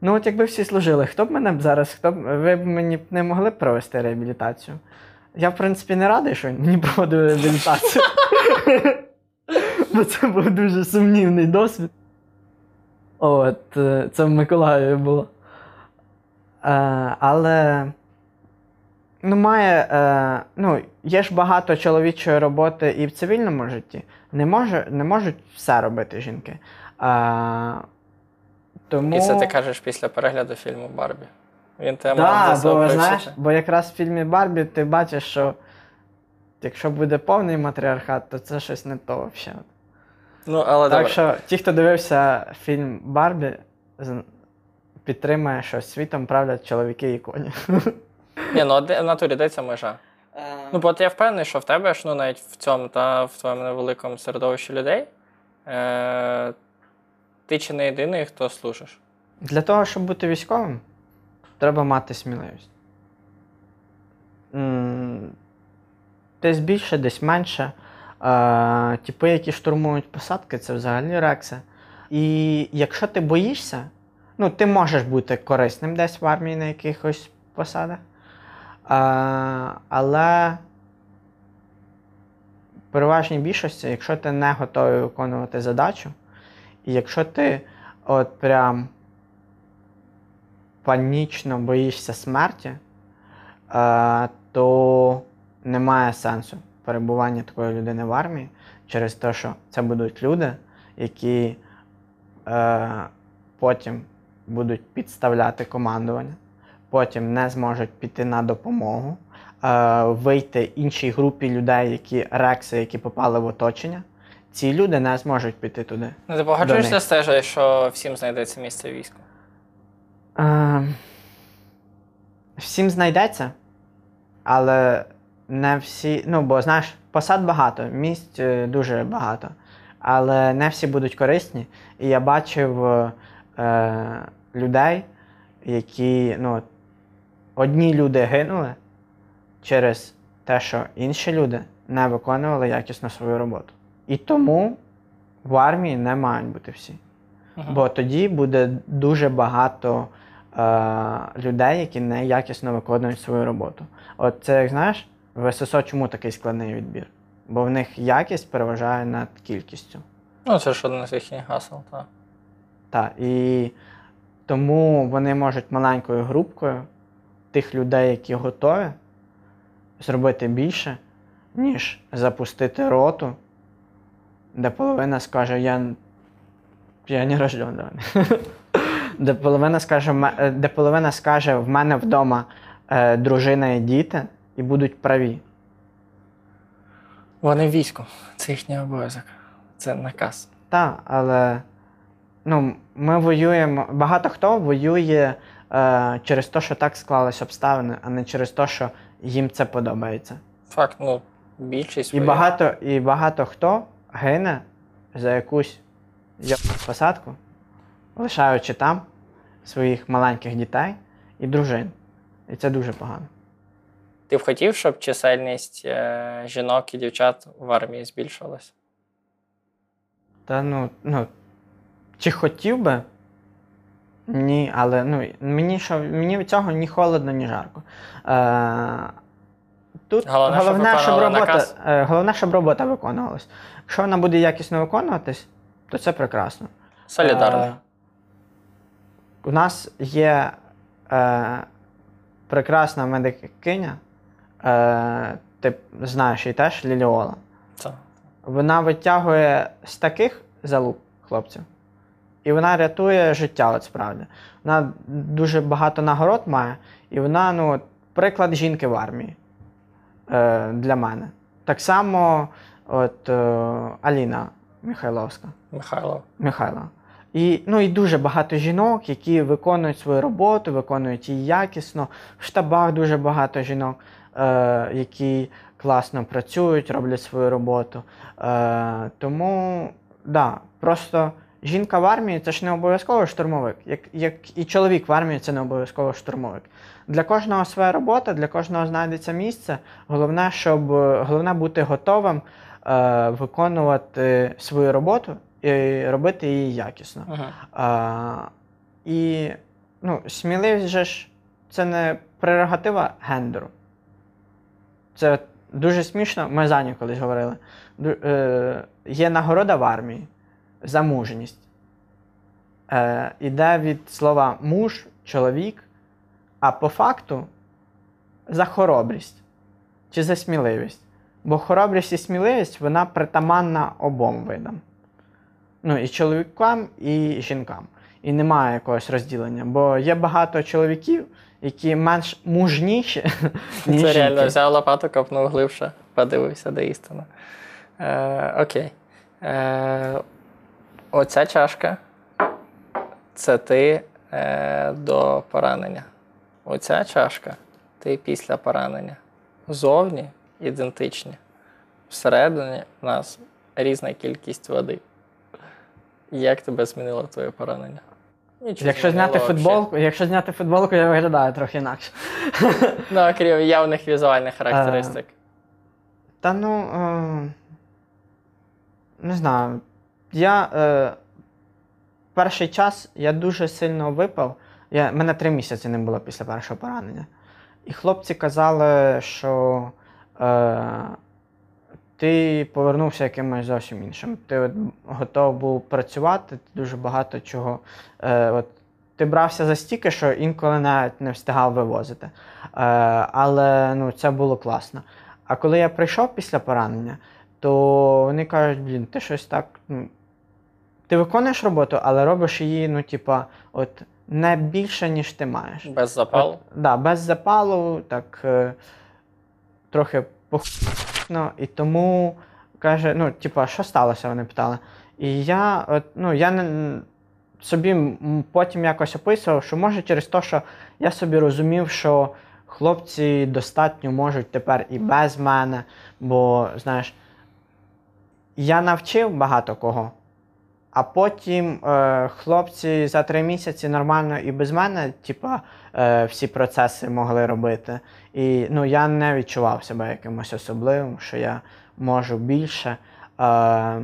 ну, от якби всі служили, хто б мене б зараз, хто б ви б мені б не могли б провести реабілітацію? Я, в принципі, не радий, що він мені проводив реабілітацію. Бо це був дуже сумнівний досвід. От, е, це в Миколаєві було. Е, але ну, має, е, ну, є ж багато чоловічої роботи і в цивільному житті. Не, може, не можуть все робити жінки. Е, тому... І це ти кажеш після перегляду фільму Барбі. Він тебе мав Да, бо, знаєш, бо якраз в фільмі Барбі ти бачиш, що якщо буде повний матріархат, то це щось не то взагалі. Ну, але Так добре. що ті, хто дивився фільм Барбі, підтримує, що світом правлять чоловіки і коні. Ні, ну в натурі де ця межа? Ну, бо от я впевнений, що в тебе ж ну, навіть в цьому та в твоєму невеликому середовищі людей. Е- ти чи не єдиний, хто служиш? Для того, щоб бути військовим, треба мати сміливість. Десь більше, десь менше. Е, Типи, які штурмують посадки, це взагалі рекси. І якщо ти боїшся, ну, ти можеш бути корисним десь в армії на якихось посадах. Але в переважній більшості, якщо ти не готовий виконувати задачу, і якщо ти от прям панічно боїшся смерті, е, то немає сенсу перебування такої людини в армії через те, що це будуть люди, які е, потім будуть підставляти командування, потім не зможуть піти на допомогу, е, вийти іншій групі людей, які рекси, які попали в оточення. Ці люди не зможуть піти туди. Ну, ти погоджуєшся з те, що всім знайдеться місце війську? Е, всім знайдеться, але не всі. Ну, бо знаєш, посад багато, місць е, дуже багато, але не всі будуть корисні. І я бачив е, людей, які, ну, одні люди гинули через те, що інші люди не виконували якісно свою роботу. І тому в армії не мають бути всі. Мгм. Бо тоді буде дуже багато людей, які неякісно виконують свою роботу. От це, як знаєш, в ССО чому такий складний відбір? Бо в них якість переважає над кількістю. Ну, це ж одне з їхніх гасел, так. Так, і тому вони можуть маленькою групкою тих людей, які готові, зробити більше, ніж запустити роту, де половина скаже, я, я не рожден. Де половина скаже, е, де половина скаже, в мене вдома е, дружина і діти, і будуть праві. Вони в війську. Це їхній обов'язок. Це наказ. Так, але ну, ми воюємо. Багато хто воює е, через те, що так склались обставини, а не через те, що їм це подобається. Факт, ну, більшість. І воює. багато, і багато хто гине за якусь посадку, лишаючи там своїх маленьких дітей і дружин. І це дуже погано. Ти б хотів, щоб чисельність е, жінок і дівчат в армії збільшилась? Та ну, ну Чи хотів би? Ні, але ну, мені, що, мені від цього ні холодно, ні жарко. Е, тут Головне, головне, щоб робота, е, головне, щоб робота виконувалась. Якщо вона буде якісно виконуватись, то це прекрасно. Солідарно. Е, у нас є е, прекрасна медикиня, е, ти знаєш її теж Ліліола. Це. Вона витягує з таких залуп хлопців, і вона рятує життя, от справді. Вона дуже багато нагород має, і вона, ну, приклад жінки в армії е, для мене. Так само, от е, Аліна Михайловська. Михайло. Михайла. І, ну, і дуже багато жінок, які виконують свою роботу, виконують її якісно. В штабах дуже багато жінок, е, які класно працюють, роблять свою роботу. Е, тому, да, просто жінка в армії це ж не обов'язково штурмовик. Як, як і чоловік в армії це не обов'язково штурмовик. Для кожного своя робота, для кожного знайдеться місце. Головне, щоб головне бути готовим е, виконувати свою роботу і робити її якісно. Угу. А, і ну, сміливість же ж це не прерогатива гендеру. Це дуже смішно. Ми з Аню колись говорили. Ду- е, є нагорода в армії за мужність. Е, іде від слова муж, чоловік, а по факту за хоробрість чи за сміливість. Бо хоробрість і сміливість вона притаманна обом видам. Ну, і чоловікам, і жінкам. І немає якогось розділення. Бо є багато чоловіків, які менш мужніші, ніж Це реально жінки. взяв лопату, копнув глибше, подивився до істини. Е, окей. Е, оця чашка це ти е, до поранення. Оця чашка ти після поранення. Зовні ідентичні. Всередині в нас різна кількість води. Як тебе змінило твоє поранення? Нічого Якщо зняти футболку, якщо зняти футболку, я виглядаю трохи інакше. Ну, окрім явних візуальних характеристик. Та ну. Е, не знаю. Я е, перший час я дуже сильно випав. Я, мене три місяці не було після першого поранення. І хлопці казали, що е, ти повернувся якимось зовсім іншим. Ти от готов був працювати, ти дуже багато чого. Е, от, ти брався за стільки, що інколи навіть не встигав вивозити. Е, але ну, це було класно. А коли я прийшов після поранення, то вони кажуть, блін, ти щось так. Ну, ти виконуєш роботу, але робиш її, ну, типа, от не більше, ніж ти маєш. Без запалу. От, да, без запалу, так е, трохи похуйно. І тому каже, ну, типа, що сталося? Вони питали. І я, от, ну, я не, собі потім якось описував, що може через те, що я собі розумів, що хлопці достатньо можуть тепер і без мене, бо, знаєш, я навчив багато кого. А потім е, хлопці за три місяці нормально і без мене, типа, е, всі процеси могли робити. І ну, я не відчував себе якимось особливим, що я можу більше. Е,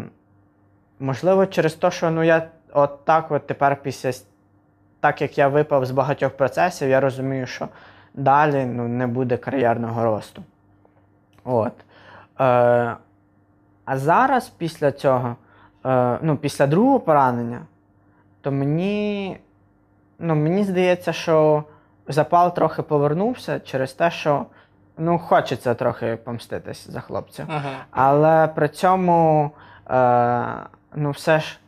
можливо, через те, що ну, я от так от тепер після так як я випав з багатьох процесів, я розумію, що далі ну, не буде кар'єрного росту. От. Е, а зараз після цього, е, ну, після другого поранення, то мені, ну, мені здається, що запал трохи повернувся через те, що ну, хочеться трохи помститись за хлопця. Угу. Але при цьому е, ну, все ж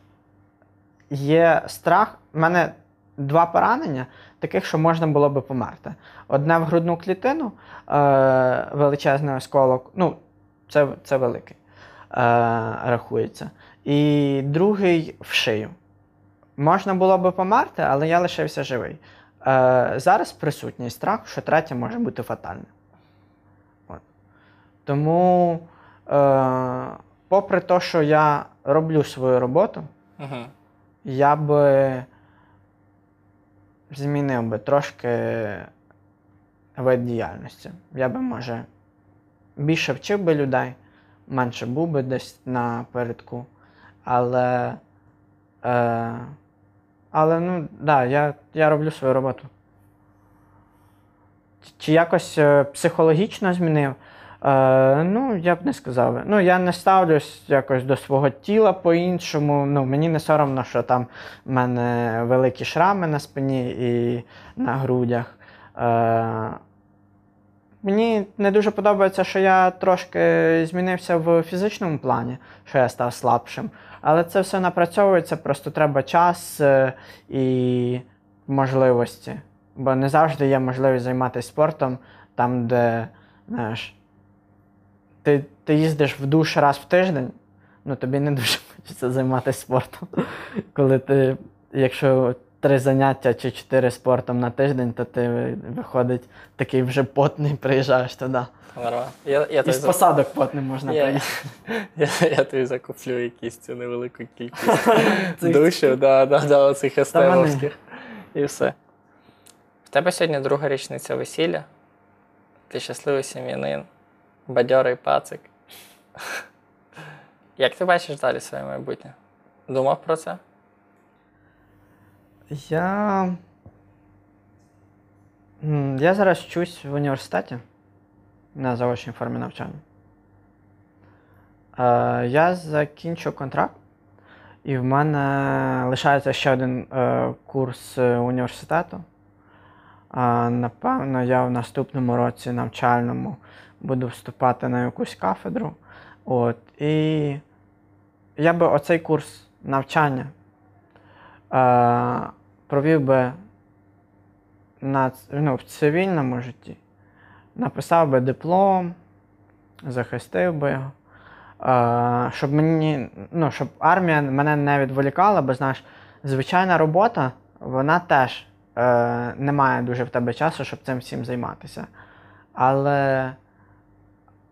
є страх. У мене два поранення, таких, що можна було би померти. Одне в грудну клітину, е, величезний осколок, ну, це, це великий, е, рахується. І другий в шию. Можна було би померти, але я лишився живий. Е, зараз присутній страх, що третє може бути фатальне. От. Тому, е, попри те, що я роблю свою роботу, Угу. я би змінив би трошки вид діяльності. Я би, може, більше вчив би людей, менше був би десь напередку. Але Е, але ну, да, я, я роблю свою роботу. Чи якось е, психологічно змінив? Е, ну, я б не сказав. Ну, я не ставлюсь якось до свого тіла по-іншому. Ну, мені не соромно, що там в мене великі шрами на спині і на грудях. Е, Мені не дуже подобається, що я трошки змінився в фізичному плані, що я став слабшим. Але це все напрацьовується, просто треба час е, і можливості. Бо не завжди є можливість займатися спортом там, де знаєш, ти, ти їздиш в душ раз в тиждень, ну тобі не дуже хочеться займатися спортом. Коли ти, якщо три заняття чи чотири спортом на тиждень, то ти виходить такий вже потний, приїжджаєш туди. Нормально. Я, я, І з посадок потним можна Я- приїхати. я, я тобі закуплю якісь цю невелику кількість душів, да, да, да, оцих Та. І все. В тебе сьогодні друга річниця весілля. Ти щасливий сім'янин, бадьорий пацик. Як ти бачиш далі своє майбутнє? Думав про це? Я. Я зараз вчусь в університеті на заочній формі навчання. Е, Я закінчу контракт, і в мене лишається ще один е, курс е, університету. Напевно, я в наступному році навчальному буду вступати на якусь кафедру. От, і я би оцей курс навчання провів би на, ну, в цивільному житті. Написав би диплом, захистив би його. Щоб мені, ну, щоб армія мене не відволікала, бо знаєш, звичайна робота, вона теж е, не має дуже в тебе часу, щоб цим всім займатися. Але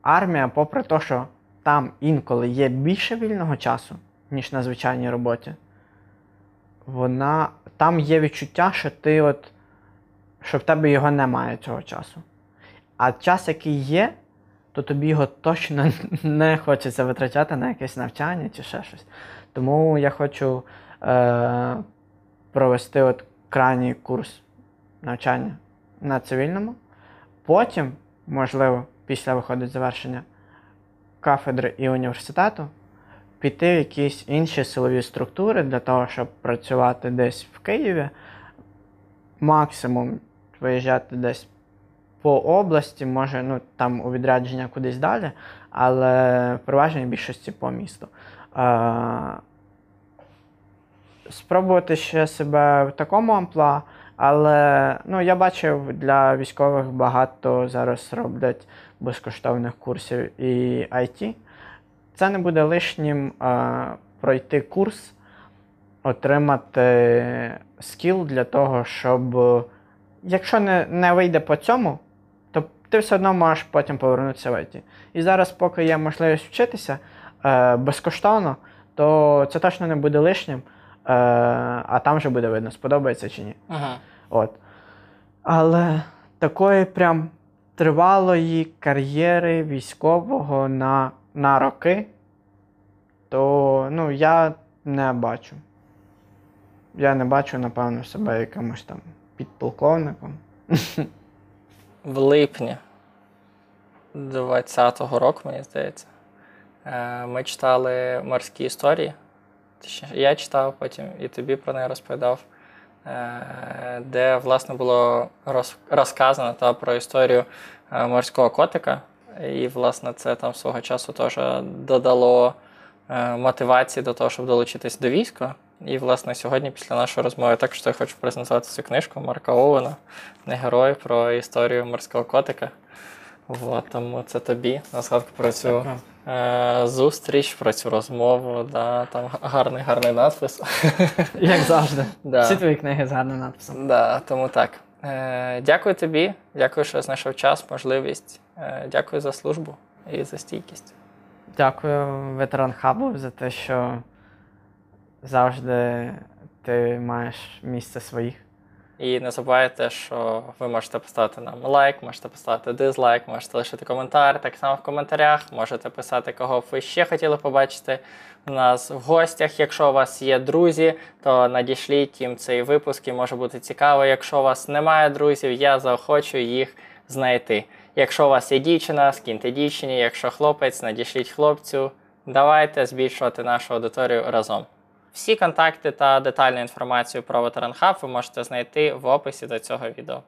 армія, попри те, що там інколи є більше вільного часу, ніж на звичайній роботі, вона там є відчуття, що ти от, що в тебе його немає цього часу. А час, який є, то тобі його точно не хочеться витрачати на якесь навчання чи ще щось. Тому я хочу е, провести от крайній курс навчання на цивільному. Потім, можливо, після виходить завершення кафедри і університету, піти в якісь інші силові структури для того, щоб працювати десь в Києві, максимум виїжджати десь по області, може, ну там у відрядження кудись далі, але в переважній більшості по місту. Е, спробувати ще себе в такому амплуа, але ну, я бачив для військових багато зараз роблять безкоштовних курсів і IT. Це не буде лишнім е, пройти курс, отримати скіл для того, щоб якщо не, не вийде по цьому, то ти все одно можеш потім повернутися в IT. І зараз, поки є можливість вчитися е, безкоштовно, то це точно не буде лишнім, е, а там вже буде видно, сподобається чи ні. Угу. От. Але такої прям тривалої кар'єри військового на, на роки, то ну, я не бачу. Я не бачу, напевно, себе якимось там підполковником. В липні 20-го року, мені здається, е, ми читали морські історії. Я читав, потім і тобі про неї розповідав, е, де, власне, було розказано та, про історію е, морського котика. І, власне, це там свого часу теж додало е, мотивації до того, щоб долучитись до війська. І, власне, сьогодні, після нашої розмови, також я хочу презентувати цю книжку Марка Оуена не герой про історію морського котика. Вот, тому це тобі на згадку про цю е, зустріч, про цю розмову. Да, там гарний гарний надпис. Як завжди. Да. Всі твої книги з гарним надписом. Да, тому так. Е, дякую тобі, дякую, що знайшов час, можливість. Е, дякую за службу і за стійкість. Дякую ветеран хабу за те, що завжди ти маєш місце своїх І не забувайте, що ви можете поставити нам лайк, можете поставити дизлайк, можете лишити коментар. Так само в коментарях можете писати, кого б ви ще хотіли побачити у нас в гостях. Якщо у вас є друзі, то надішліть їм цей випуск і може бути цікаво. Якщо у вас немає друзів, я заохочу їх знайти. Якщо у вас є дівчина, скиньте дівчині, якщо хлопець, надішліть хлопцю. Давайте збільшувати нашу аудиторію разом. Всі контакти та детальну інформацію про Ветеран Хаб ви можете знайти в описі до цього відео.